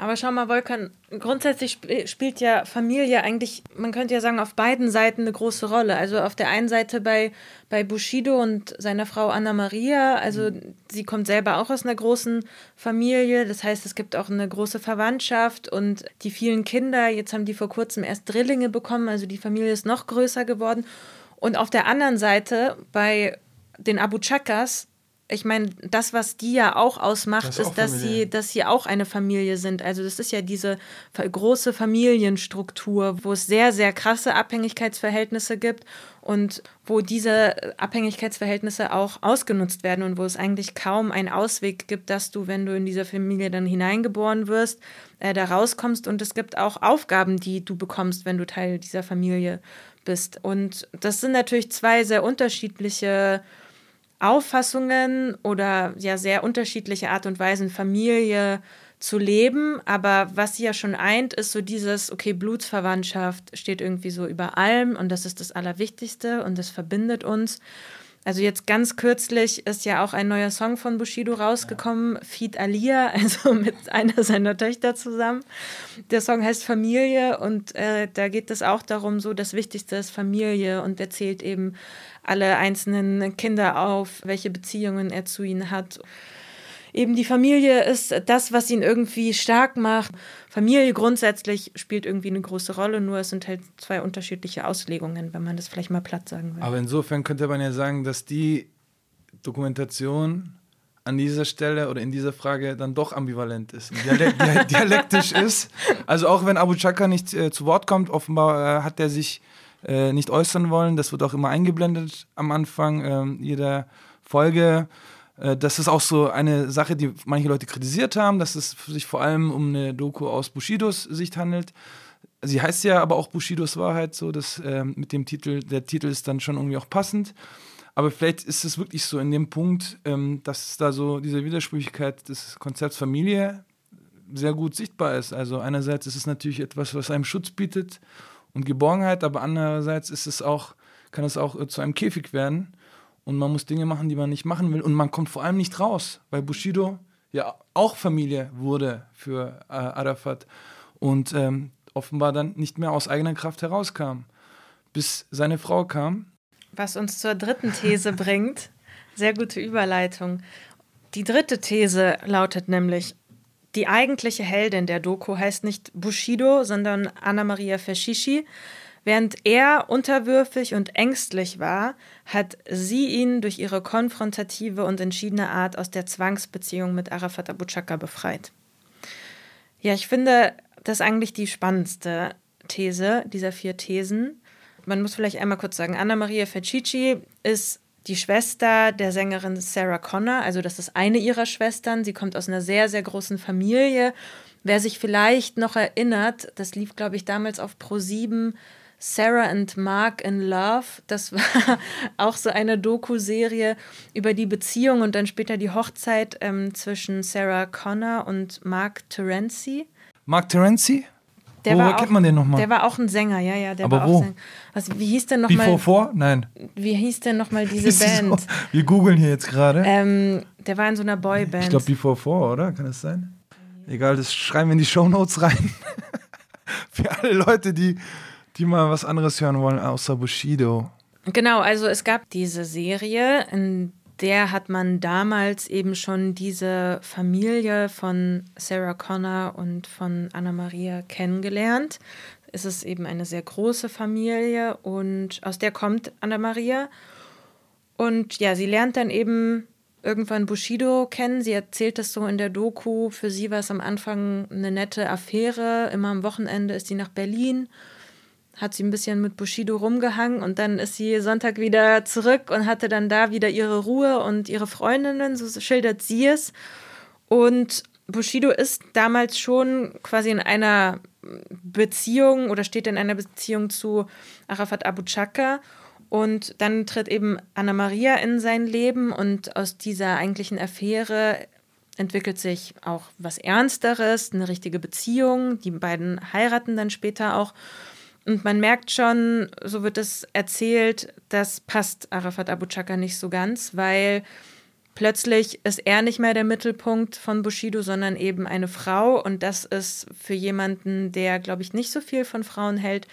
Aber schau mal, Volkan, grundsätzlich sp spielt ja Familie eigentlich, man könnte ja sagen, auf beiden Seiten eine große Rolle. Also auf der einen Seite bei, bei Bushido und seiner Frau Anna Maria, also mhm. sie kommt selber auch aus einer großen Familie, das heißt, es gibt auch eine große Verwandtschaft und die vielen Kinder, jetzt haben die vor kurzem erst Drillinge bekommen, also die Familie ist noch größer geworden. Und auf der anderen Seite bei den Abu Chakas, ich meine, das, was die ja auch ausmacht, das ist, ist dass sie, dass sie auch eine Familie sind. Also das ist ja diese große Familienstruktur, wo es sehr, sehr krasse Abhängigkeitsverhältnisse gibt und wo diese Abhängigkeitsverhältnisse auch ausgenutzt werden und wo es eigentlich kaum einen Ausweg gibt, dass du, wenn du in dieser Familie dann hineingeboren wirst, äh, da rauskommst. Und es gibt auch Aufgaben, die du bekommst, wenn du Teil dieser Familie bist. Und das sind natürlich zwei sehr unterschiedliche Auffassungen oder ja sehr unterschiedliche Art und Weisen, Familie zu leben. Aber was sie ja schon eint, ist so dieses, okay, Blutsverwandtschaft steht irgendwie so über allem und das ist das Allerwichtigste und das verbindet uns. Also jetzt ganz kürzlich ist ja auch ein neuer Song von Bushido rausgekommen, ja. Feed Alia, <laughs> also mit einer seiner Töchter zusammen. Der Song heißt Familie und äh, da geht es auch darum, so das Wichtigste ist Familie und erzählt eben alle einzelnen Kinder auf, welche Beziehungen er zu ihnen hat. Eben die Familie ist das, was ihn irgendwie stark macht. Familie grundsätzlich spielt irgendwie eine große Rolle, nur es sind halt zwei unterschiedliche Auslegungen, wenn man das vielleicht mal platt sagen will. Aber insofern könnte man ja sagen, dass die Dokumentation an dieser Stelle oder in dieser Frage dann doch ambivalent ist, <laughs> dialektisch ist. Also auch wenn Abu Chaka nicht äh, zu Wort kommt, offenbar äh, hat er sich äh, nicht äußern wollen. Das wird auch immer eingeblendet am Anfang äh, jeder Folge. Äh, das ist auch so eine Sache, die manche Leute kritisiert haben, dass es sich vor allem um eine Doku aus Bushidos Sicht handelt. Sie heißt ja aber auch Bushidos Wahrheit, so dass äh, mit dem Titel, der Titel ist dann schon irgendwie auch passend. Aber vielleicht ist es wirklich so in dem Punkt, ähm, dass da so diese Widersprüchlichkeit des Konzepts Familie sehr gut sichtbar ist. Also einerseits ist es natürlich etwas, was einem Schutz bietet und Geborgenheit, aber andererseits ist es auch, kann es auch äh, zu einem Käfig werden und man muss Dinge machen, die man nicht machen will und man kommt vor allem nicht raus, weil Bushido ja auch Familie wurde für äh, Arafat und ähm, offenbar dann nicht mehr aus eigener Kraft herauskam. bis seine Frau kam. Was uns zur dritten These bringt. Sehr gute Überleitung. Die dritte These lautet nämlich, die eigentliche Heldin der Doku heißt nicht Bushido, sondern Anna Maria Feshishi. Während er unterwürfig und ängstlich war, hat sie ihn durch ihre konfrontative und entschiedene Art aus der Zwangsbeziehung mit Arafat Abu Chaka befreit. Ja, ich finde das eigentlich die spannendste These dieser vier Thesen. Man muss vielleicht einmal kurz sagen, Anna Maria Fecici ist die Schwester der Sängerin Sarah Connor, also das ist eine ihrer Schwestern. Sie kommt aus einer sehr, sehr großen Familie. Wer sich vielleicht noch erinnert, das lief, glaube ich, damals auf Pro 7, Sarah and Mark in Love. Das war <laughs> auch so eine Doku-Serie über die Beziehung und dann später die Hochzeit ähm, zwischen Sarah Connor und Mark Terenzi. Mark Terenzi? Der Woher kennt man den nochmal? Der war auch ein Sänger, ja, ja. Der Aber war wo? Auch Sänger. Was, wie hieß denn nochmal? Before Four? Nein. Wie hieß denn nochmal <laughs> diese Band? So? Wir googeln hier jetzt gerade. Ähm, der war in so einer Boyband. ich glaube Before Four, oder? Kann das sein? Egal, das schreiben wir in die Shownotes rein. <laughs> Für alle Leute, die, die mal was anderes hören wollen, außer Bushido. Genau, also es gab diese Serie, in der hat man damals eben schon diese Familie von Sarah Connor und von Anna Maria kennengelernt. Es ist eben eine sehr große Familie und aus der kommt Anna Maria. Und ja, sie lernt dann eben irgendwann Bushido kennen. Sie erzählt das so in der Doku. Für sie war es am Anfang eine nette Affäre. Immer am Wochenende ist sie nach Berlin hat sie ein bisschen mit Bushido rumgehangen und dann ist sie Sonntag wieder zurück und hatte dann da wieder ihre Ruhe und ihre Freundinnen, so schildert sie es. Und Bushido ist damals schon quasi in einer Beziehung oder steht in einer Beziehung zu Arafat Abu Chaka. Und dann tritt eben Anna Maria in sein Leben und aus dieser eigentlichen Affäre entwickelt sich auch was Ernsteres, eine richtige Beziehung. Die beiden heiraten dann später auch. Und man merkt schon, so wird es erzählt, das passt Arafat Abu Chaka nicht so ganz, weil plötzlich ist er nicht mehr der Mittelpunkt von Bushido, sondern eben eine Frau. Und das ist für jemanden, der, glaube ich, nicht so viel von Frauen hält,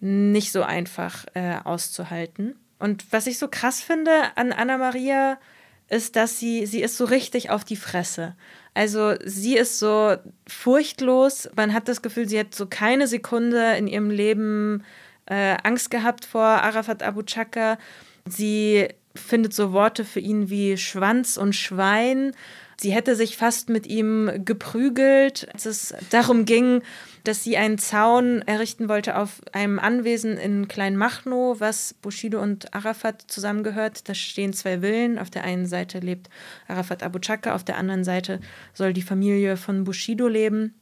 nicht so einfach äh, auszuhalten. Und was ich so krass finde an Anna Maria, ist, dass sie, sie ist so richtig auf die Fresse. Also sie ist so furchtlos. Man hat das Gefühl, sie hat so keine Sekunde in ihrem Leben äh, Angst gehabt vor Arafat Abu Chaka. Sie findet so Worte für ihn wie Schwanz und Schwein. Sie hätte sich fast mit ihm geprügelt, als es darum ging, dass sie einen Zaun errichten wollte auf einem Anwesen in Kleinmachnow, was Bushido und Arafat zusammengehört. Da stehen zwei Villen. Auf der einen Seite lebt Arafat Abu Chaka, auf der anderen Seite soll die Familie von Bushido leben.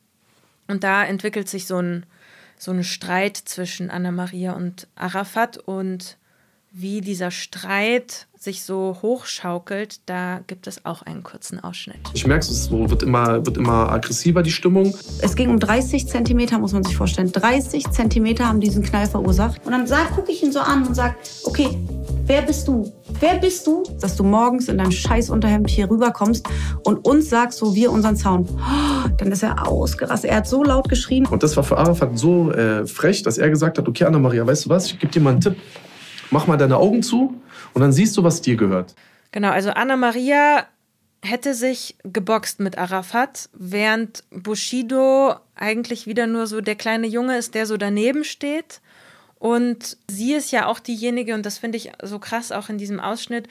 Und da entwickelt sich so ein, so ein Streit zwischen Anna Maria und Arafat und wie dieser Streit sich so hochschaukelt, da gibt es auch einen kurzen Ausschnitt. Ich merke es, so wird immer, wird immer aggressiver, die Stimmung. Es ging um 30 Zentimeter, muss man sich vorstellen. 30 Zentimeter haben diesen Knall verursacht. Und dann gucke ich ihn so an und sage, okay, wer bist du? Wer bist du, dass du morgens in deinem Scheißunterhemd hier rüberkommst und uns sagst, so wir unseren Zaun. Oh, dann ist er ausgerastet. Er hat so laut geschrien. Und das war für Arafat so äh, frech, dass er gesagt hat, okay, Anna-Maria, weißt du was, ich gebe dir mal einen Tipp. Mach mal deine Augen zu und dann siehst du, was dir gehört. Genau, also Anna Maria hätte sich geboxt mit Arafat, während Bushido eigentlich wieder nur so der kleine Junge ist, der so daneben steht. Und sie ist ja auch diejenige, und das finde ich so krass auch in diesem Ausschnitt,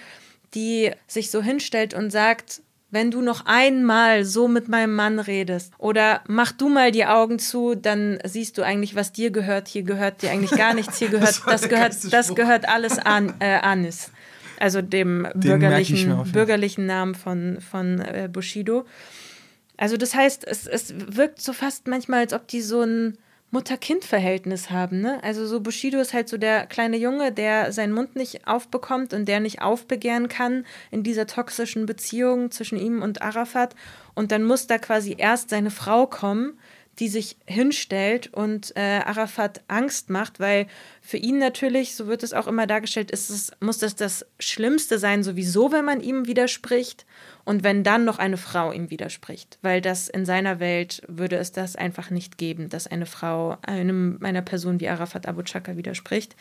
die sich so hinstellt und sagt, wenn du noch einmal so mit meinem Mann redest oder mach du mal die Augen zu, dann siehst du eigentlich, was dir gehört. Hier gehört dir eigentlich gar nichts. Hier <laughs> gehört, das, das gehört, das gehört alles an äh, Anis. Also dem bürgerlichen, bürgerlichen Namen von, von äh, Bushido. Also das heißt, es, es wirkt so fast manchmal, als ob die so ein Mutter-Kind-Verhältnis haben. Ne? Also so Bushido ist halt so der kleine Junge, der seinen Mund nicht aufbekommt und der nicht aufbegehren kann in dieser toxischen Beziehung zwischen ihm und Arafat. Und dann muss da quasi erst seine Frau kommen, die sich hinstellt und äh, Arafat Angst macht, weil für ihn natürlich, so wird es auch immer dargestellt, ist es, muss das das Schlimmste sein, sowieso, wenn man ihm widerspricht und wenn dann noch eine Frau ihm widerspricht, weil das in seiner Welt würde es das einfach nicht geben, dass eine Frau einem, einer Person wie Arafat Abu Chaka widerspricht.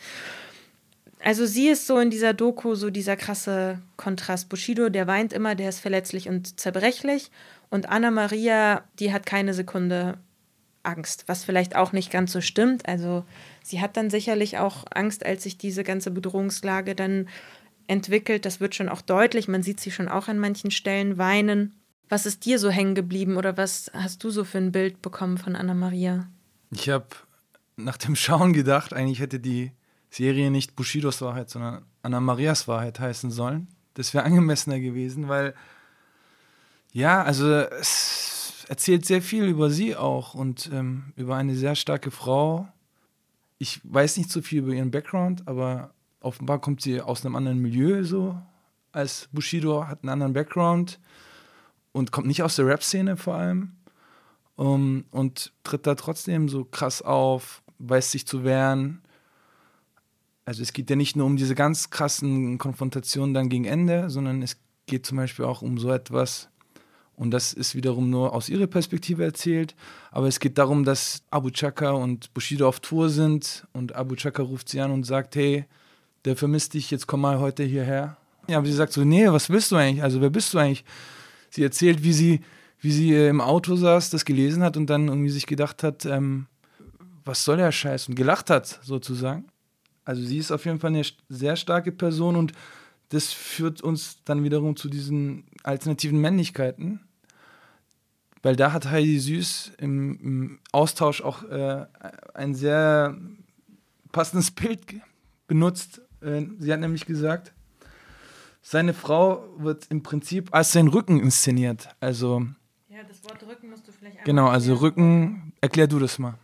Also sie ist so in dieser Doku so dieser krasse Kontrast. Bushido, der weint immer, der ist verletzlich und zerbrechlich. Und Anna Maria, die hat keine Sekunde Angst, was vielleicht auch nicht ganz so stimmt. Also sie hat dann sicherlich auch Angst, als sich diese ganze Bedrohungslage dann entwickelt. Das wird schon auch deutlich. Man sieht sie schon auch an manchen Stellen weinen. Was ist dir so hängen geblieben oder was hast du so für ein Bild bekommen von Anna Maria? Ich habe nach dem Schauen gedacht, eigentlich hätte die Serie nicht Bushidos Wahrheit, sondern Anna Marias Wahrheit heißen sollen. Das wäre angemessener gewesen, weil ja, also es erzählt sehr viel über sie auch und ähm, über eine sehr starke Frau. Ich weiß nicht so viel über ihren Background, aber offenbar kommt sie aus einem anderen Milieu so als Bushido, hat einen anderen Background und kommt nicht aus der Rap-Szene vor allem um, und tritt da trotzdem so krass auf, weiß sich zu wehren. Also es geht ja nicht nur um diese ganz krassen Konfrontationen dann gegen Ende, sondern es geht zum Beispiel auch um so etwas, und das ist wiederum nur aus ihrer Perspektive erzählt, aber es geht darum, dass Abu Chaka und Bushido auf Tour sind und Abu Chaka ruft sie an und sagt, hey, der vermisst dich, jetzt komm mal heute hierher. Ja, aber sie sagt so, nee, was willst du eigentlich? Also wer bist du eigentlich? Sie erzählt, wie sie, wie sie äh, im Auto saß, das gelesen hat und dann irgendwie sich gedacht hat, ähm, was soll der Scheiß? Und gelacht hat, sozusagen. Also sie ist auf jeden Fall eine sehr starke Person und das führt uns dann wiederum zu diesen alternativen Männlichkeiten. Weil da hat Heidi Süß im, im Austausch auch äh, ein sehr passendes Bild benutzt, äh, sie hat nämlich gesagt, seine Frau wird im Prinzip als sein Rücken inszeniert. Also. Ja, das Wort Rücken musst du vielleicht Genau, also Rücken, erklär du das mal.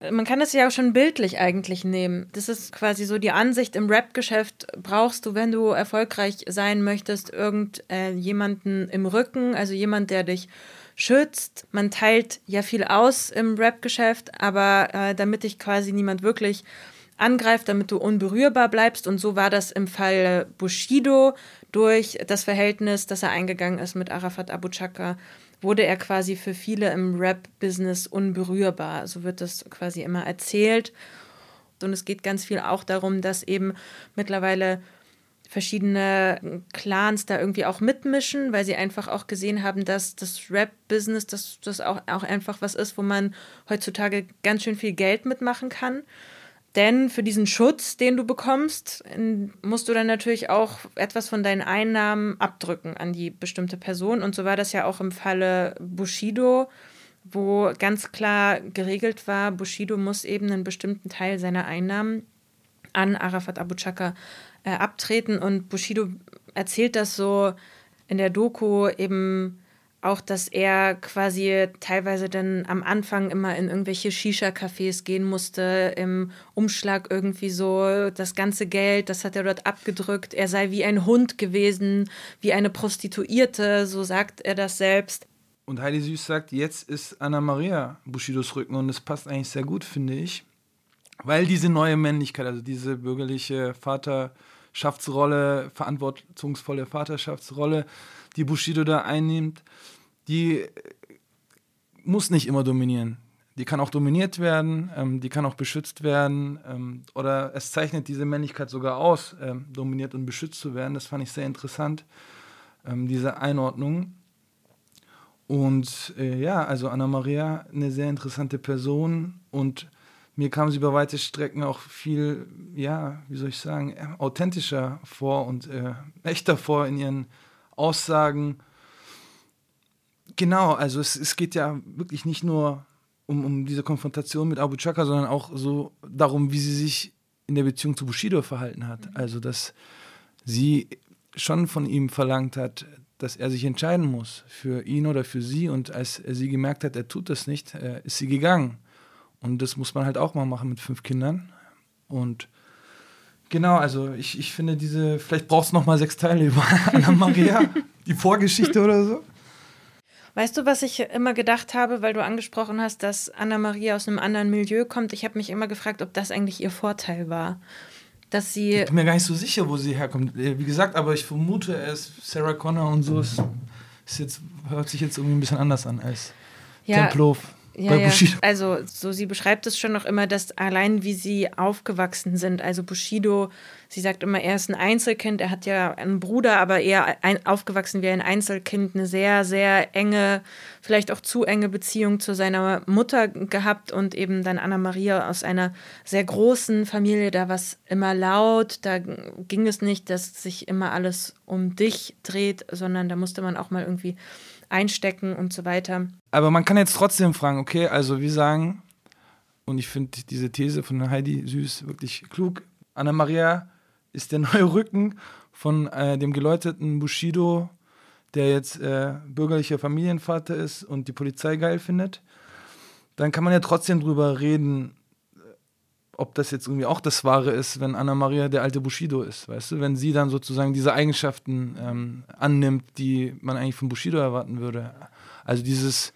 Man kann es ja auch schon bildlich eigentlich nehmen. Das ist quasi so die Ansicht im Rap-Geschäft. Brauchst du, wenn du erfolgreich sein möchtest, irgendjemanden äh, im Rücken, also jemand, der dich schützt. Man teilt ja viel aus im Rap-Geschäft, aber äh, damit dich quasi niemand wirklich angreift, damit du unberührbar bleibst. Und so war das im Fall Bushido durch das Verhältnis, das er eingegangen ist mit Arafat Abu Chaka, wurde er quasi für viele im Rap-Business unberührbar. So wird das quasi immer erzählt. Und es geht ganz viel auch darum, dass eben mittlerweile verschiedene Clans da irgendwie auch mitmischen, weil sie einfach auch gesehen haben, dass das Rap-Business, dass das auch, auch einfach was ist, wo man heutzutage ganz schön viel Geld mitmachen kann. Denn für diesen Schutz, den du bekommst, musst du dann natürlich auch etwas von deinen Einnahmen abdrücken an die bestimmte Person. Und so war das ja auch im Falle Bushido, wo ganz klar geregelt war, Bushido muss eben einen bestimmten Teil seiner Einnahmen an Arafat Abu Chaka äh, abtreten. Und Bushido erzählt das so in der Doku eben auch, dass er quasi teilweise dann am Anfang immer in irgendwelche Shisha-Cafés gehen musste, im Umschlag irgendwie so das ganze Geld, das hat er dort abgedrückt. Er sei wie ein Hund gewesen, wie eine Prostituierte, so sagt er das selbst. Und Heidi Süß sagt, jetzt ist Anna Maria Bushidos Rücken und es passt eigentlich sehr gut, finde ich. Weil diese neue Männlichkeit, also diese bürgerliche Vaterschaftsrolle, verantwortungsvolle Vaterschaftsrolle, die Bushido da einnimmt, die muss nicht immer dominieren. Die kann auch dominiert werden, ähm, die kann auch beschützt werden ähm, oder es zeichnet diese Männlichkeit sogar aus, ähm, dominiert und beschützt zu werden. Das fand ich sehr interessant, ähm, diese Einordnung. Und äh, ja, also Anna Maria, eine sehr interessante Person und mir kam sie über weite Strecken auch viel, ja, wie soll ich sagen, authentischer vor und äh, echter vor in ihren Aussagen. Genau, also es, es geht ja wirklich nicht nur um, um diese Konfrontation mit Abu Chaka, sondern auch so darum, wie sie sich in der Beziehung zu Bushido verhalten hat. Mhm. Also, dass sie schon von ihm verlangt hat, dass er sich entscheiden muss für ihn oder für sie. Und als er sie gemerkt hat, er tut das nicht, äh, ist sie gegangen. Und das muss man halt auch mal machen mit fünf Kindern. Und Genau, also ich, ich finde diese, vielleicht brauchst du noch mal sechs Teile über <laughs> Anna Maria, die Vorgeschichte oder so. Weißt du, was ich immer gedacht habe, weil du angesprochen hast, dass Anna Maria aus einem anderen Milieu kommt? Ich habe mich immer gefragt, ob das eigentlich ihr Vorteil war. Dass sie. Ich bin mir gar nicht so sicher, wo sie herkommt. Wie gesagt, aber ich vermute, er ist Sarah Connor und so. Es ist jetzt, hört sich jetzt irgendwie ein bisschen anders an als ja, Tempelhof. Ja, ja. Also so sie beschreibt es schon noch immer, dass allein wie sie aufgewachsen sind, also Bushido sie sagt immer, er ist ein Einzelkind, er hat ja einen Bruder, aber eher ein, aufgewachsen wie ein Einzelkind, eine sehr, sehr enge, vielleicht auch zu enge Beziehung zu seiner Mutter gehabt und eben dann Anna Maria aus einer sehr großen Familie, da war es immer laut, da ging es nicht, dass sich immer alles um dich dreht, sondern da musste man auch mal irgendwie einstecken und so weiter. Aber man kann jetzt trotzdem fragen, okay, also wir sagen, und ich finde diese These von Heidi Süß wirklich klug, Anna Maria ist der <laughs> neue Rücken von äh, dem geläuteten Bushido, der jetzt äh, bürgerlicher Familienvater ist und die Polizei geil findet. Dann kann man ja trotzdem drüber reden, ob das jetzt irgendwie auch das Wahre ist, wenn Anna Maria der alte Bushido ist, weißt du, wenn sie dann sozusagen diese Eigenschaften ähm, annimmt, die man eigentlich von Bushido erwarten würde. Also dieses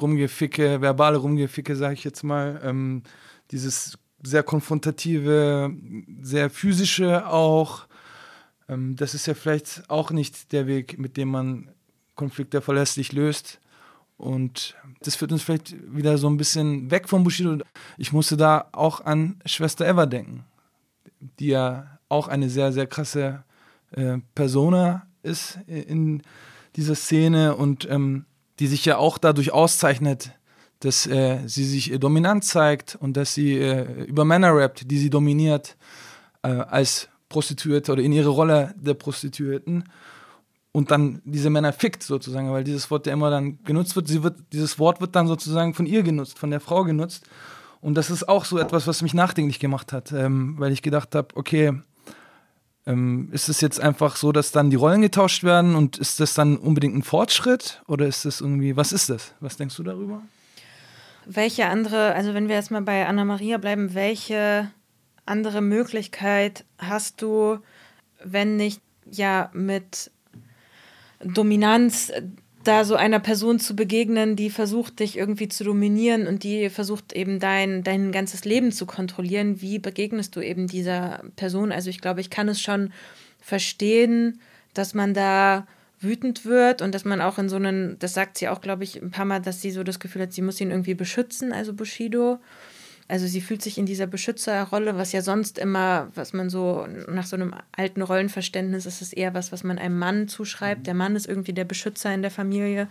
Rumgeficke, verbale Rumgeficke, sage ich jetzt mal, ähm, dieses sehr konfrontative, sehr physische auch. Ähm, das ist ja vielleicht auch nicht der Weg, mit dem man Konflikte verlässlich löst. Und das führt uns vielleicht wieder so ein bisschen weg vom Bushido. Ich musste da auch an Schwester Eva denken, die ja auch eine sehr, sehr krasse äh, Persona ist in dieser Szene und ähm, die sich ja auch dadurch auszeichnet, dass äh, sie sich dominant zeigt und dass sie äh, über Männer rappt, die sie dominiert äh, als Prostituierte oder in ihre Rolle der Prostituierten und dann diese Männer fickt sozusagen, weil dieses Wort ja immer dann genutzt wird, sie wird, dieses Wort wird dann sozusagen von ihr genutzt, von der Frau genutzt. Und das ist auch so etwas, was mich nachdenklich gemacht hat, ähm, weil ich gedacht habe, okay, ähm, ist es jetzt einfach so, dass dann die Rollen getauscht werden und ist das dann unbedingt ein Fortschritt oder ist das irgendwie, was ist das? Was denkst du darüber? Welche andere, also wenn wir jetzt mal bei Anna Maria bleiben, welche andere Möglichkeit hast du, wenn nicht ja mit Dominanz da so einer Person zu begegnen, die versucht, dich irgendwie zu dominieren und die versucht eben dein, dein ganzes Leben zu kontrollieren. Wie begegnest du eben dieser Person? Also ich glaube, ich kann es schon verstehen, dass man da wütend wird und dass man auch in so einen, das sagt sie auch, glaube ich, ein paar Mal, dass sie so das Gefühl hat, sie muss ihn irgendwie beschützen, also Bushido. Also sie fühlt sich in dieser Beschützerrolle, was ja sonst immer, was man so nach so einem alten Rollenverständnis ist, ist eher was, was man einem Mann zuschreibt. Der Mann ist irgendwie der Beschützer in der Familie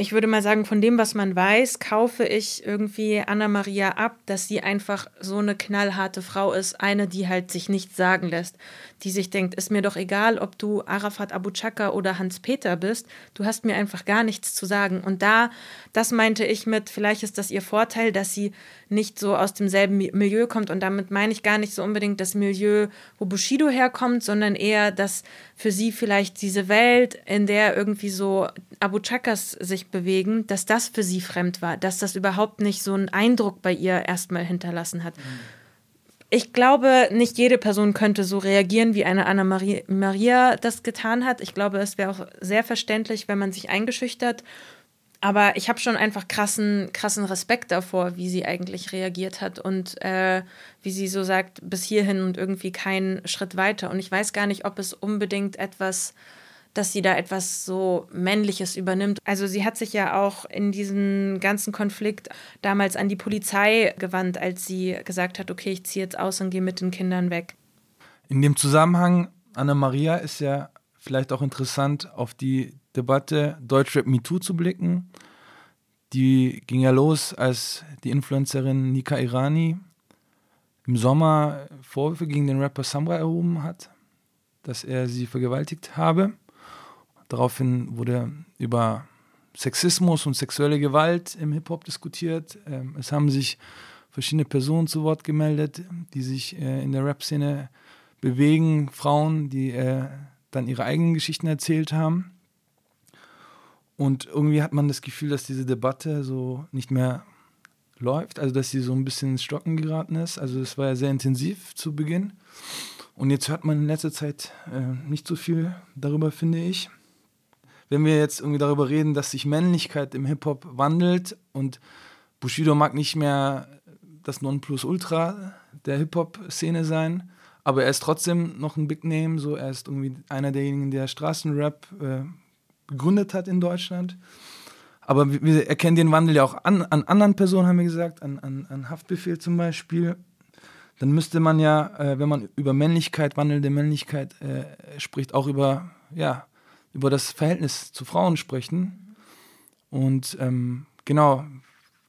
ich würde mal sagen, von dem, was man weiß, kaufe ich irgendwie Anna Maria ab, dass sie einfach so eine knallharte Frau ist, eine, die halt sich nichts sagen lässt, die sich denkt, ist mir doch egal, ob du Arafat Abu Chaka oder Hans Peter bist, du hast mir einfach gar nichts zu sagen. Und da, das meinte ich mit, vielleicht ist das ihr Vorteil, dass sie nicht so aus demselben Milieu kommt und damit meine ich gar nicht so unbedingt das Milieu, wo Bushido herkommt, sondern eher, dass für sie vielleicht diese Welt, in der irgendwie so Abu Chakas sich bewegen, dass das für sie fremd war, dass das überhaupt nicht so einen Eindruck bei ihr erstmal hinterlassen hat. Ich glaube, nicht jede Person könnte so reagieren, wie eine Anna Maria, Maria das getan hat. Ich glaube, es wäre auch sehr verständlich, wenn man sich eingeschüchtert. Aber ich habe schon einfach krassen, krassen Respekt davor, wie sie eigentlich reagiert hat und äh, wie sie so sagt, bis hierhin und irgendwie keinen Schritt weiter. Und ich weiß gar nicht, ob es unbedingt etwas dass sie da etwas so Männliches übernimmt. Also sie hat sich ja auch in diesem ganzen Konflikt damals an die Polizei gewandt, als sie gesagt hat, okay, ich ziehe jetzt aus und gehe mit den Kindern weg. In dem Zusammenhang, Anna Maria, ist ja vielleicht auch interessant, auf die Debatte Deutschrap MeToo zu blicken. Die ging ja los, als die Influencerin Nika Irani im Sommer Vorwürfe gegen den Rapper Samra erhoben hat, dass er sie vergewaltigt habe. Daraufhin wurde über Sexismus und sexuelle Gewalt im Hip-Hop diskutiert. Ähm, es haben sich verschiedene Personen zu Wort gemeldet, die sich äh, in der Rap-Szene bewegen, Frauen, die äh, dann ihre eigenen Geschichten erzählt haben. Und irgendwie hat man das Gefühl, dass diese Debatte so nicht mehr läuft, also dass sie so ein bisschen ins Stocken geraten ist. Also das war ja sehr intensiv zu Beginn. Und jetzt hört man in letzter Zeit äh, nicht so viel darüber, finde ich wenn wir jetzt irgendwie darüber reden, dass sich Männlichkeit im Hip-Hop wandelt und Bushido mag nicht mehr das Nonplusultra der Hip-Hop-Szene sein, aber er ist trotzdem noch ein Big Name, so er ist irgendwie einer derjenigen, der Straßenrap äh, gegründet hat in Deutschland. Aber wir erkennen den Wandel ja auch an, an anderen Personen, haben wir gesagt, an, an, an Haftbefehl zum Beispiel, dann müsste man ja, äh, wenn man über Männlichkeit, wandelnde Männlichkeit äh, spricht, auch über, ja, über das Verhältnis zu Frauen sprechen. Und ähm, genau,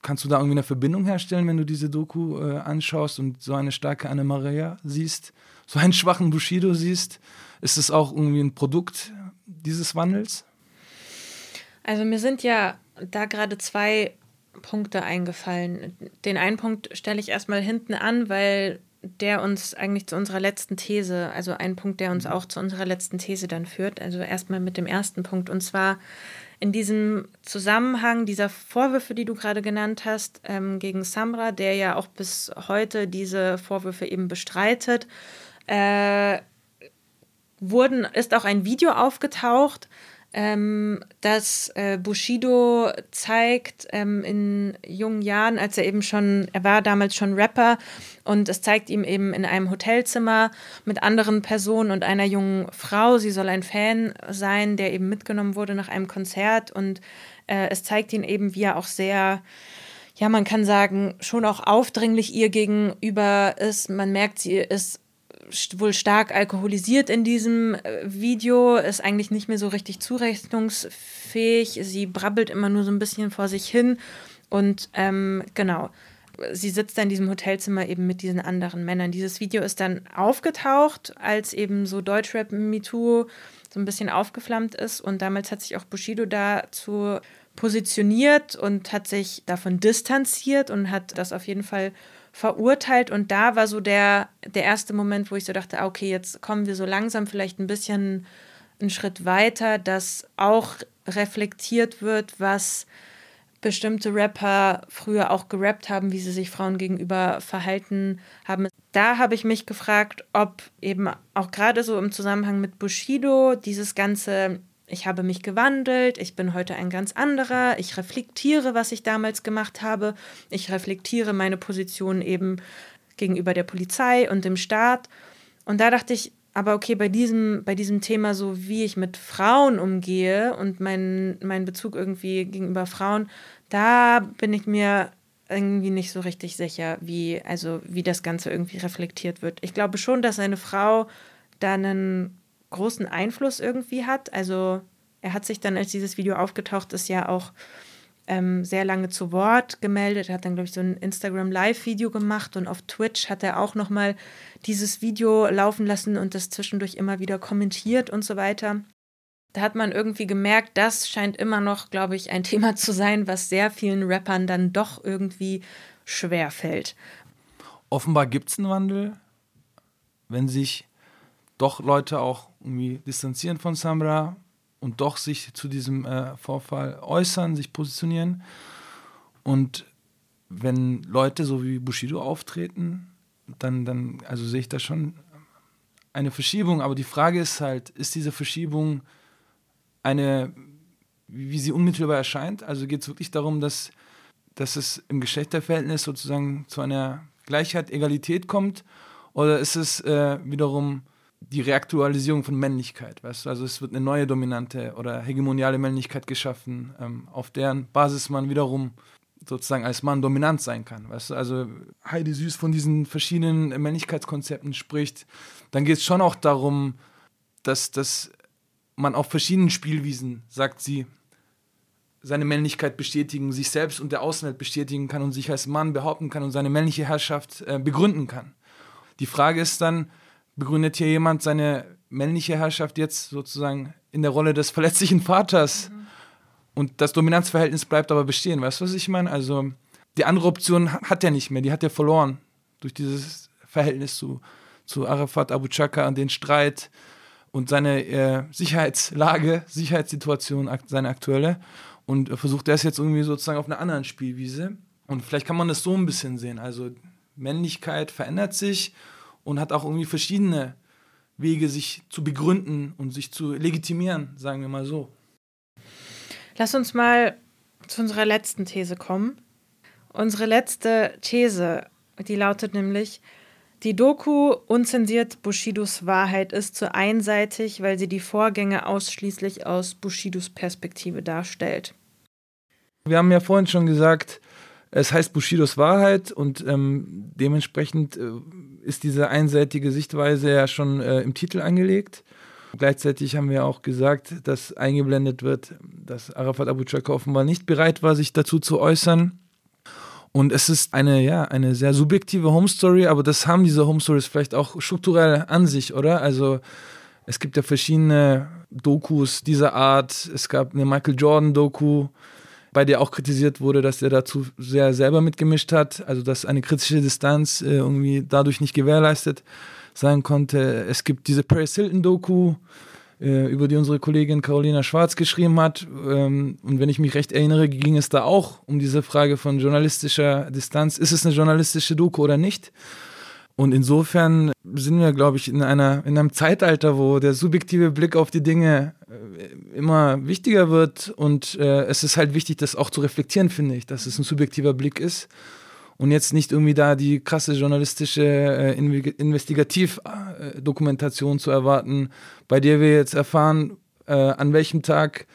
kannst du da irgendwie eine Verbindung herstellen, wenn du diese Doku äh, anschaust und so eine starke Anne-Maria siehst, so einen schwachen Bushido siehst? Ist es auch irgendwie ein Produkt dieses Wandels? Also mir sind ja da gerade zwei Punkte eingefallen. Den einen Punkt stelle ich erstmal hinten an, weil der uns eigentlich zu unserer letzten These, also ein Punkt, der uns auch zu unserer letzten These dann führt. Also erstmal mit dem ersten Punkt. Und zwar in diesem Zusammenhang dieser Vorwürfe, die du gerade genannt hast, ähm, gegen Samra, der ja auch bis heute diese Vorwürfe eben bestreitet, äh, wurden, ist auch ein Video aufgetaucht, ähm, dass äh, Bushido zeigt ähm, in jungen Jahren, als er eben schon, er war damals schon Rapper und es zeigt ihm eben in einem Hotelzimmer mit anderen Personen und einer jungen Frau. Sie soll ein Fan sein, der eben mitgenommen wurde nach einem Konzert und äh, es zeigt ihn eben, wie er auch sehr ja, man kann sagen, schon auch aufdringlich ihr gegenüber ist. Man merkt, sie ist wohl stark alkoholisiert in diesem äh, Video, ist eigentlich nicht mehr so richtig zurechnungsfähig. Sie brabbelt immer nur so ein bisschen vor sich hin. Und ähm, genau, sie sitzt da in diesem Hotelzimmer eben mit diesen anderen Männern. Dieses Video ist dann aufgetaucht, als eben so Deutschrap MeToo so ein bisschen aufgeflammt ist. Und damals hat sich auch Bushido dazu positioniert und hat sich davon distanziert und hat das auf jeden Fall verurteilt. Und da war so der, der erste Moment, wo ich so dachte, ah, okay, jetzt kommen wir so langsam vielleicht ein bisschen einen Schritt weiter, dass auch reflektiert wird, was bestimmte Rapper früher auch gerappt haben, wie sie sich Frauen gegenüber verhalten haben. Da habe ich mich gefragt, ob eben auch gerade so im Zusammenhang mit Bushido dieses ganze ich habe mich gewandelt, ich bin heute ein ganz anderer, ich reflektiere, was ich damals gemacht habe, ich reflektiere meine Position eben gegenüber der Polizei und dem Staat. Und da dachte ich, aber okay, bei diesem, bei diesem Thema, so wie ich mit Frauen umgehe und mein, mein Bezug irgendwie gegenüber Frauen, da bin ich mir irgendwie nicht so richtig sicher, wie, also wie das Ganze irgendwie reflektiert wird. Ich glaube schon, dass eine Frau da einen großen Einfluss irgendwie hat. Also er hat sich dann, als dieses Video aufgetaucht ist, ja auch ähm, sehr lange zu Wort gemeldet. Er hat dann, glaube ich, so ein Instagram-Live-Video gemacht und auf Twitch hat er auch nochmal dieses Video laufen lassen und das zwischendurch immer wieder kommentiert und so weiter. Da hat man irgendwie gemerkt, das scheint immer noch, glaube ich, ein <laughs> Thema zu sein, was sehr vielen Rappern dann doch irgendwie schwer fällt. Offenbar gibt es einen Wandel, wenn sich doch Leute auch irgendwie distanzieren von Samra und doch sich zu diesem äh, Vorfall äußern, sich positionieren. Und wenn Leute so wie Bushido auftreten, dann, dann also sehe ich da schon eine Verschiebung. Aber die Frage ist halt, ist diese Verschiebung eine, wie sie unmittelbar erscheint? Also geht es wirklich darum, dass, dass es im Geschlechterverhältnis sozusagen zu einer Gleichheit, Egalität kommt? Oder ist es äh, wiederum die Reaktualisierung von Männlichkeit, weißt? Also es wird eine neue dominante oder hegemoniale Männlichkeit geschaffen, ähm, auf deren Basis man wiederum sozusagen als Mann dominant sein kann, weißt du? Also Heidi Süß von diesen verschiedenen Männlichkeitskonzepten spricht, dann geht es schon auch darum, dass, dass man auf verschiedenen Spielwiesen, sagt sie, seine Männlichkeit bestätigen, sich selbst und der Außenwelt bestätigen kann und sich als Mann behaupten kann und seine männliche Herrschaft äh, begründen kann. Die Frage ist dann, begründet hier jemand seine männliche Herrschaft jetzt sozusagen in der Rolle des verletzlichen Vaters. Mhm. Und das Dominanzverhältnis bleibt aber bestehen. Weißt du, was ich meine? Also die andere Option hat er nicht mehr, die hat er verloren durch dieses Verhältnis zu, zu Arafat Abu Chaka und den Streit und seine äh, Sicherheitslage, <laughs> Sicherheitssituation, seine aktuelle. Und versucht er es jetzt irgendwie sozusagen auf einer anderen Spielwiese. Und vielleicht kann man das so ein bisschen sehen. Also Männlichkeit verändert sich und hat auch irgendwie verschiedene Wege, sich zu begründen und sich zu legitimieren, sagen wir mal so. Lass uns mal zu unserer letzten These kommen. Unsere letzte These, die lautet nämlich, die Doku Unzensiert Bushidos Wahrheit ist zu einseitig, weil sie die Vorgänge ausschließlich aus Bushidos Perspektive darstellt. Wir haben ja vorhin schon gesagt, Es heißt Bushidos Wahrheit und ähm, dementsprechend äh, ist diese einseitige Sichtweise ja schon äh, im Titel angelegt. Gleichzeitig haben wir auch gesagt, dass eingeblendet wird, dass Arafat Abu Chaka offenbar nicht bereit war, sich dazu zu äußern. Und es ist eine, ja, eine sehr subjektive Home Story, aber das haben diese Home Stories vielleicht auch strukturell an sich, oder? Also es gibt ja verschiedene Dokus dieser Art. Es gab eine Michael Jordan-Doku, bei der auch kritisiert wurde, dass er dazu sehr selber mitgemischt hat, also dass eine kritische Distanz äh, irgendwie dadurch nicht gewährleistet sein konnte. Es gibt diese Paris Hilton-Doku, äh, über die unsere Kollegin Carolina Schwarz geschrieben hat. Ähm, und wenn ich mich recht erinnere, ging es da auch um diese Frage von journalistischer Distanz. Ist es eine journalistische Doku oder nicht? Und insofern sind wir, glaube ich, in, einer, in einem Zeitalter, wo der subjektive Blick auf die Dinge äh, immer wichtiger wird. Und äh, es ist halt wichtig, das auch zu reflektieren, finde ich, dass es ein subjektiver Blick ist. Und jetzt nicht irgendwie da die krasse journalistische äh, Investigativdokumentation zu erwarten, bei der wir jetzt erfahren, äh, an welchem Tag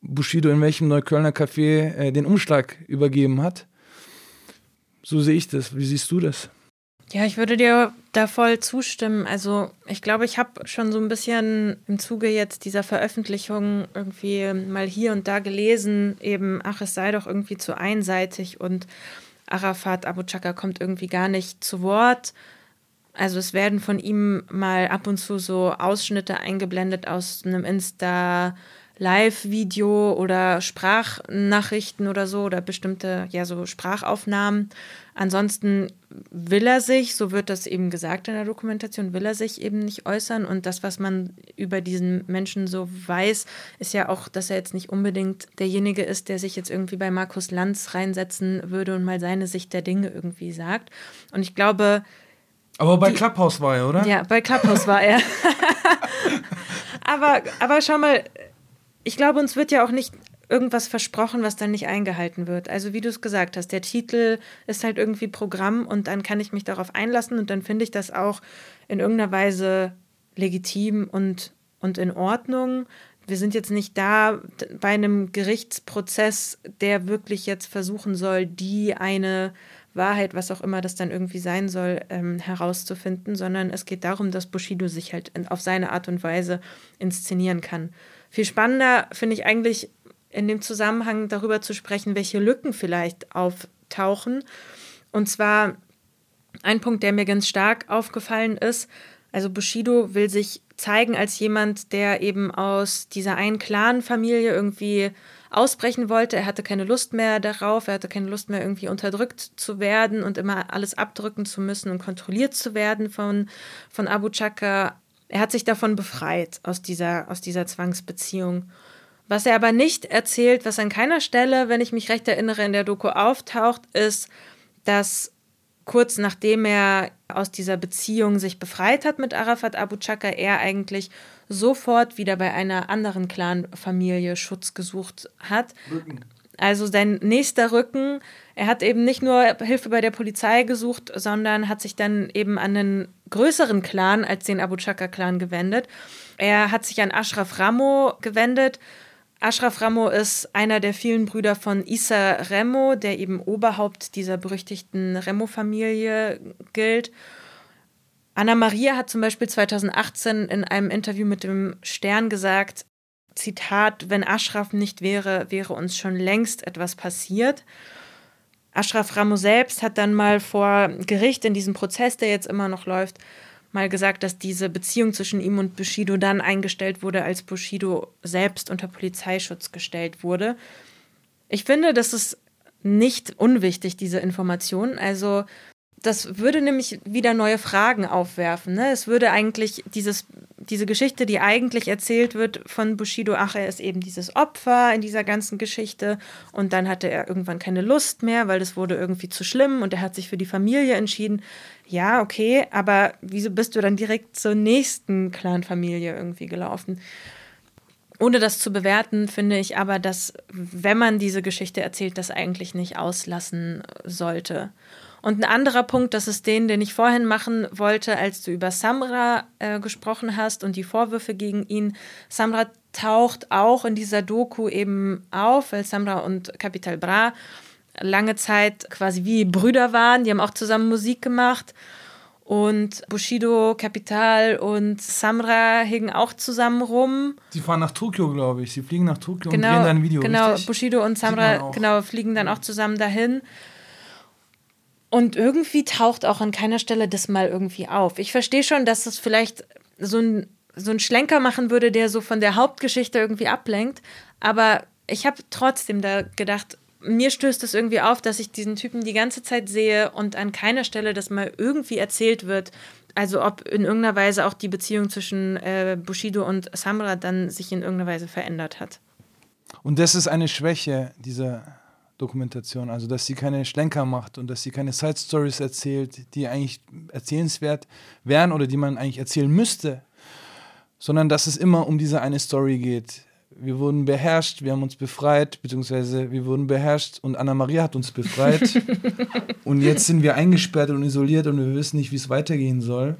Bushido in welchem Neuköllner Café äh, den Umschlag übergeben hat. So sehe ich das. Wie siehst du das? Ja, ich würde dir da voll zustimmen. Also ich glaube, ich habe schon so ein bisschen im Zuge jetzt dieser Veröffentlichung irgendwie mal hier und da gelesen, eben, ach, es sei doch irgendwie zu einseitig und Arafat Abu Chaka kommt irgendwie gar nicht zu Wort. Also es werden von ihm mal ab und zu so Ausschnitte eingeblendet aus einem Insta Live-Video oder Sprachnachrichten oder so oder bestimmte, ja, so Sprachaufnahmen. Ansonsten will er sich, so wird das eben gesagt in der Dokumentation, will er sich eben nicht äußern. Und das, was man über diesen Menschen so weiß, ist ja auch, dass er jetzt nicht unbedingt derjenige ist, der sich jetzt irgendwie bei Markus Lanz reinsetzen würde und mal seine Sicht der Dinge irgendwie sagt. Und ich glaube. Aber bei die, Clubhouse war er, oder? Ja, bei Clubhouse war er. <laughs> aber, aber schau mal, ich glaube, uns wird ja auch nicht irgendwas versprochen, was dann nicht eingehalten wird. Also wie du es gesagt hast, der Titel ist halt irgendwie Programm und dann kann ich mich darauf einlassen und dann finde ich das auch in irgendeiner Weise legitim und, und in Ordnung. Wir sind jetzt nicht da bei einem Gerichtsprozess, der wirklich jetzt versuchen soll, die eine Wahrheit, was auch immer das dann irgendwie sein soll, ähm, herauszufinden, sondern es geht darum, dass Bushido sich halt auf seine Art und Weise inszenieren kann. Viel spannender finde ich eigentlich in dem Zusammenhang darüber zu sprechen, welche Lücken vielleicht auftauchen. Und zwar ein Punkt, der mir ganz stark aufgefallen ist. Also Bushido will sich zeigen als jemand, der eben aus dieser einen Clan-Familie irgendwie ausbrechen wollte. Er hatte keine Lust mehr darauf, er hatte keine Lust mehr irgendwie unterdrückt zu werden und immer alles abdrücken zu müssen und kontrolliert zu werden von, von Abu Chaka. Er hat sich davon befreit, aus dieser, aus dieser Zwangsbeziehung. Was er aber nicht erzählt, was an keiner Stelle, wenn ich mich recht erinnere, in der Doku auftaucht, ist, dass kurz nachdem er aus dieser Beziehung sich befreit hat mit Arafat Abu Chaka, er eigentlich sofort wieder bei einer anderen Clan-Familie Schutz gesucht hat. Rücken. Also sein nächster Rücken, er hat eben nicht nur Hilfe bei der Polizei gesucht, sondern hat sich dann eben an einen größeren Clan als den Abu Chaka-Clan gewendet. Er hat sich an Ashraf Ramo gewendet. Ashraf Ramo ist einer der vielen Brüder von Issa Remo, der eben Oberhaupt dieser berüchtigten Remo-Familie gilt. Anna Maria hat zum Beispiel 2018 in einem Interview mit dem Stern gesagt, Zitat, wenn Ashraf nicht wäre, wäre uns schon längst etwas passiert. Ashraf Ramo selbst hat dann mal vor Gericht in diesem Prozess, der jetzt immer noch läuft, mal gesagt, dass diese Beziehung zwischen ihm und Bushido dann eingestellt wurde, als Bushido selbst unter Polizeischutz gestellt wurde. Ich finde, das ist nicht unwichtig, diese Information. Also das würde nämlich wieder neue Fragen aufwerfen. Ne? Es würde eigentlich dieses, diese Geschichte, die eigentlich erzählt wird von Bushido, ach, er ist eben dieses Opfer in dieser ganzen Geschichte und dann hatte er irgendwann keine Lust mehr, weil das wurde irgendwie zu schlimm und er hat sich für die Familie entschieden. Ja, okay, aber wieso bist du dann direkt zur nächsten Clanfamilie irgendwie gelaufen? Ohne das zu bewerten, finde ich aber, dass, wenn man diese Geschichte erzählt, das eigentlich nicht auslassen sollte. Und ein anderer Punkt, das ist den, den ich vorhin machen wollte, als du über Samra äh, gesprochen hast und die Vorwürfe gegen ihn. Samra taucht auch in dieser Doku eben auf, weil Samra und Capital Bra lange Zeit quasi wie Brüder waren. Die haben auch zusammen Musik gemacht. Und Bushido, Capital und Samra hingen auch zusammen rum. Sie fahren nach Tokio, glaube ich. Sie fliegen nach Tokio genau, und drehen dann ein Video. Genau, richtig? Bushido und Samra genau, fliegen dann auch zusammen dahin. Und irgendwie taucht auch an keiner Stelle das mal irgendwie auf. Ich verstehe schon, dass es vielleicht so ein, so ein Schlenker machen würde, der so von der Hauptgeschichte irgendwie ablenkt. Aber ich habe trotzdem da gedacht, mir stößt es irgendwie auf, dass ich diesen Typen die ganze Zeit sehe und an keiner Stelle das mal irgendwie erzählt wird. Also ob in irgendeiner Weise auch die Beziehung zwischen äh, Bushido und Samra dann sich in irgendeiner Weise verändert hat. Und das ist eine Schwäche dieser Dokumentation, also dass sie keine Schlenker macht und dass sie keine Side Stories erzählt, die eigentlich erzählenswert wären oder die man eigentlich erzählen müsste, sondern dass es immer um diese eine Story geht wir wurden beherrscht, wir haben uns befreit, beziehungsweise wir wurden beherrscht und Anna-Maria hat uns befreit. <laughs> und jetzt sind wir eingesperrt und isoliert und wir wissen nicht, wie es weitergehen soll.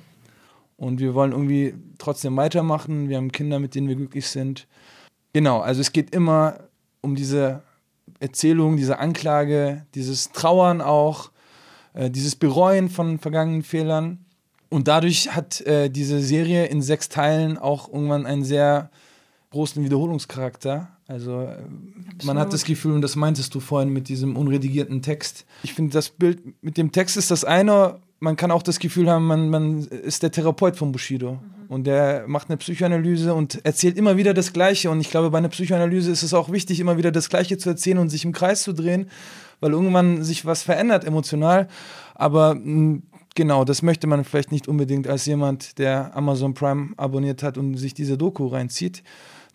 Und wir wollen irgendwie trotzdem weitermachen. Wir haben Kinder, mit denen wir glücklich sind. Genau, also es geht immer um diese Erzählung, diese Anklage, dieses Trauern auch, äh, dieses Bereuen von vergangenen Fehlern. Und dadurch hat äh, diese Serie in sechs Teilen auch irgendwann ein sehr großen Wiederholungscharakter. Also Absolut. man hat das Gefühl, und das meintest du vorhin mit diesem unredigierten Text. Ich finde, das Bild mit dem Text ist das eine. Man kann auch das Gefühl haben, man, man ist der Therapeut von Bushido. Mhm. Und der macht eine Psychoanalyse und erzählt immer wieder das Gleiche. Und ich glaube, bei einer Psychoanalyse ist es auch wichtig, immer wieder das Gleiche zu erzählen und sich im Kreis zu drehen, weil irgendwann sich was verändert emotional. Aber hm, genau, das möchte man vielleicht nicht unbedingt als jemand, der Amazon Prime abonniert hat und sich diese Doku reinzieht.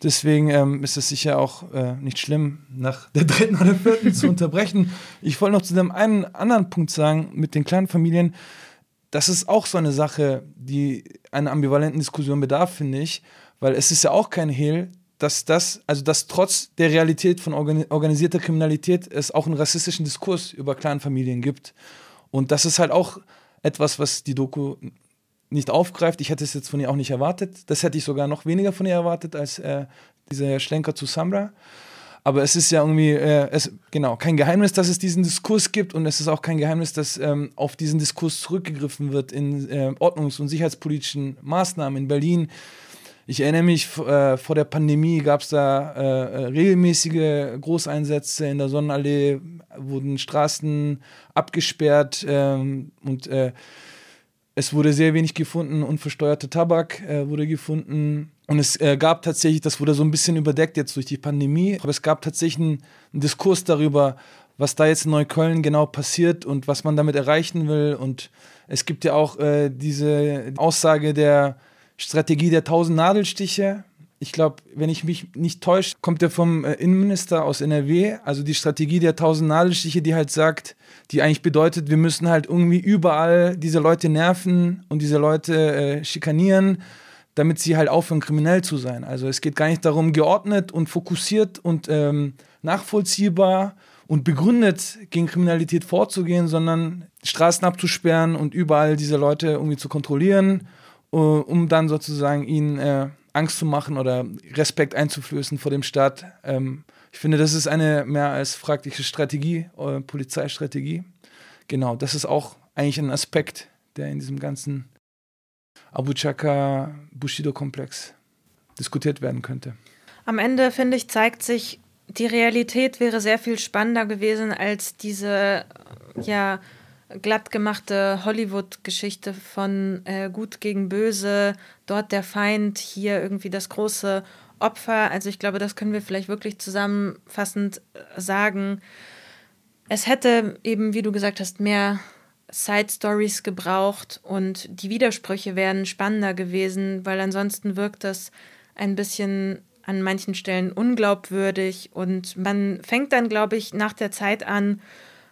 Deswegen ähm, ist es sicher auch äh, nicht schlimm, nach der dritten oder vierten zu <laughs> unterbrechen. Ich wollte noch zu dem einen anderen Punkt sagen, mit den kleinen Familien. Das ist auch so eine Sache, die einer ambivalenten Diskussion bedarf, finde ich, weil es ist ja auch kein Hehl, dass das, also dass trotz der Realität von organisierter Kriminalität es auch einen rassistischen Diskurs über Clanfamilien gibt. Und das ist halt auch etwas, was die Doku nicht aufgreift. Ich hätte es jetzt von ihr auch nicht erwartet. Das hätte ich sogar noch weniger von ihr erwartet als äh, dieser Schlenker zu Samra. Aber es ist ja irgendwie, äh, es, genau, kein Geheimnis, dass es diesen Diskurs gibt und es ist auch kein Geheimnis, dass ähm, auf diesen Diskurs zurückgegriffen wird in äh, ordnungs- und sicherheitspolitischen Maßnahmen in Berlin. Ich erinnere mich, äh, vor der Pandemie gab es da äh, äh, regelmäßige Großeinsätze in der Sonnenallee, wurden Straßen abgesperrt ähm, und äh, es wurde sehr wenig gefunden, unversteuerte Tabak äh, wurde gefunden. Und es äh, gab tatsächlich, das wurde so ein bisschen überdeckt jetzt durch die Pandemie, aber es gab tatsächlich einen, einen Diskurs darüber, was da jetzt in Neukölln genau passiert und was man damit erreichen will. Und es gibt ja auch äh, diese Aussage der Strategie der tausend Nadelstiche. Ich glaube, wenn ich mich nicht täusche, kommt der vom äh, Innenminister aus NRW. Also die Strategie der tausend Nadelstiche, die halt sagt, die eigentlich bedeutet, wir müssen halt irgendwie überall diese Leute nerven und diese Leute äh, schikanieren, damit sie halt aufhören, kriminell zu sein. Also es geht gar nicht darum, geordnet und fokussiert und ähm, nachvollziehbar und begründet gegen Kriminalität vorzugehen, sondern Straßen abzusperren und überall diese Leute irgendwie zu kontrollieren, uh, um dann sozusagen ihnen äh, Angst zu machen oder Respekt einzuflößen vor dem Staat. Ähm, ich finde, das ist eine mehr als fragliche Strategie, äh, Polizeistrategie. Genau, das ist auch eigentlich ein Aspekt, der in diesem ganzen Abu Chaka Bushido-Komplex diskutiert werden könnte. Am Ende, finde ich, zeigt sich, die Realität wäre sehr viel spannender gewesen als diese, ja, glattgemachte Hollywood-Geschichte von äh, Gut gegen Böse, dort der Feind, hier irgendwie das große Opfer. Also ich glaube, das können wir vielleicht wirklich zusammenfassend äh, sagen. Es hätte eben, wie du gesagt hast, mehr Side Stories gebraucht und die Widersprüche wären spannender gewesen, weil ansonsten wirkt das ein bisschen an manchen Stellen unglaubwürdig und man fängt dann, glaube ich, nach der Zeit an,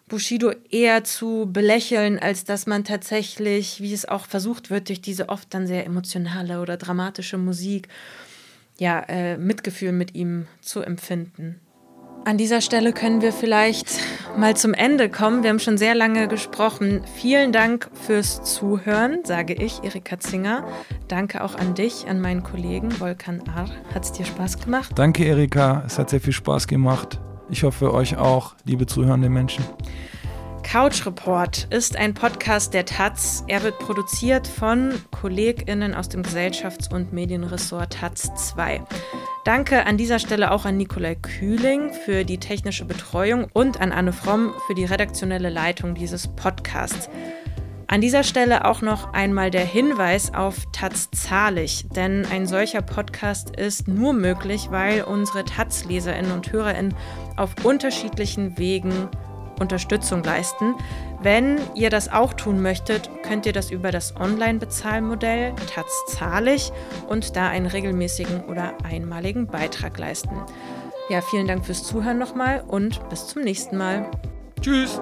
Bushido eher zu belächeln, als dass man tatsächlich, wie es auch versucht wird, durch diese oft dann sehr emotionale oder dramatische Musik ja, äh, Mitgefühl mit ihm zu empfinden. An dieser Stelle können wir vielleicht mal zum Ende kommen. Wir haben schon sehr lange gesprochen. Vielen Dank fürs Zuhören, sage ich, Erika Zinger. Danke auch an dich, an meinen Kollegen Volkan Ar. Hat es dir Spaß gemacht? Danke, Erika. Es hat sehr viel Spaß gemacht. Ich hoffe euch auch, liebe zuhörende Menschen. Couch Report ist ein Podcast der Taz. Er wird produziert von KollegInnen aus dem Gesellschafts- und Medienressort Taz 2. Danke an dieser Stelle auch an Nikolai Kühling für die technische Betreuung und an Anne Fromm für die redaktionelle Leitung dieses Podcasts. An dieser Stelle auch noch einmal der Hinweis auf Taz zahlig, denn ein solcher Podcast ist nur möglich, weil unsere Taz-Leserinnen und Hörerinnen auf unterschiedlichen Wegen Unterstützung leisten. Wenn ihr das auch tun möchtet, könnt ihr das über das Online-Bezahlmodell Taz zahlig und da einen regelmäßigen oder einmaligen Beitrag leisten. Ja, vielen Dank fürs Zuhören nochmal und bis zum nächsten Mal. Tschüss!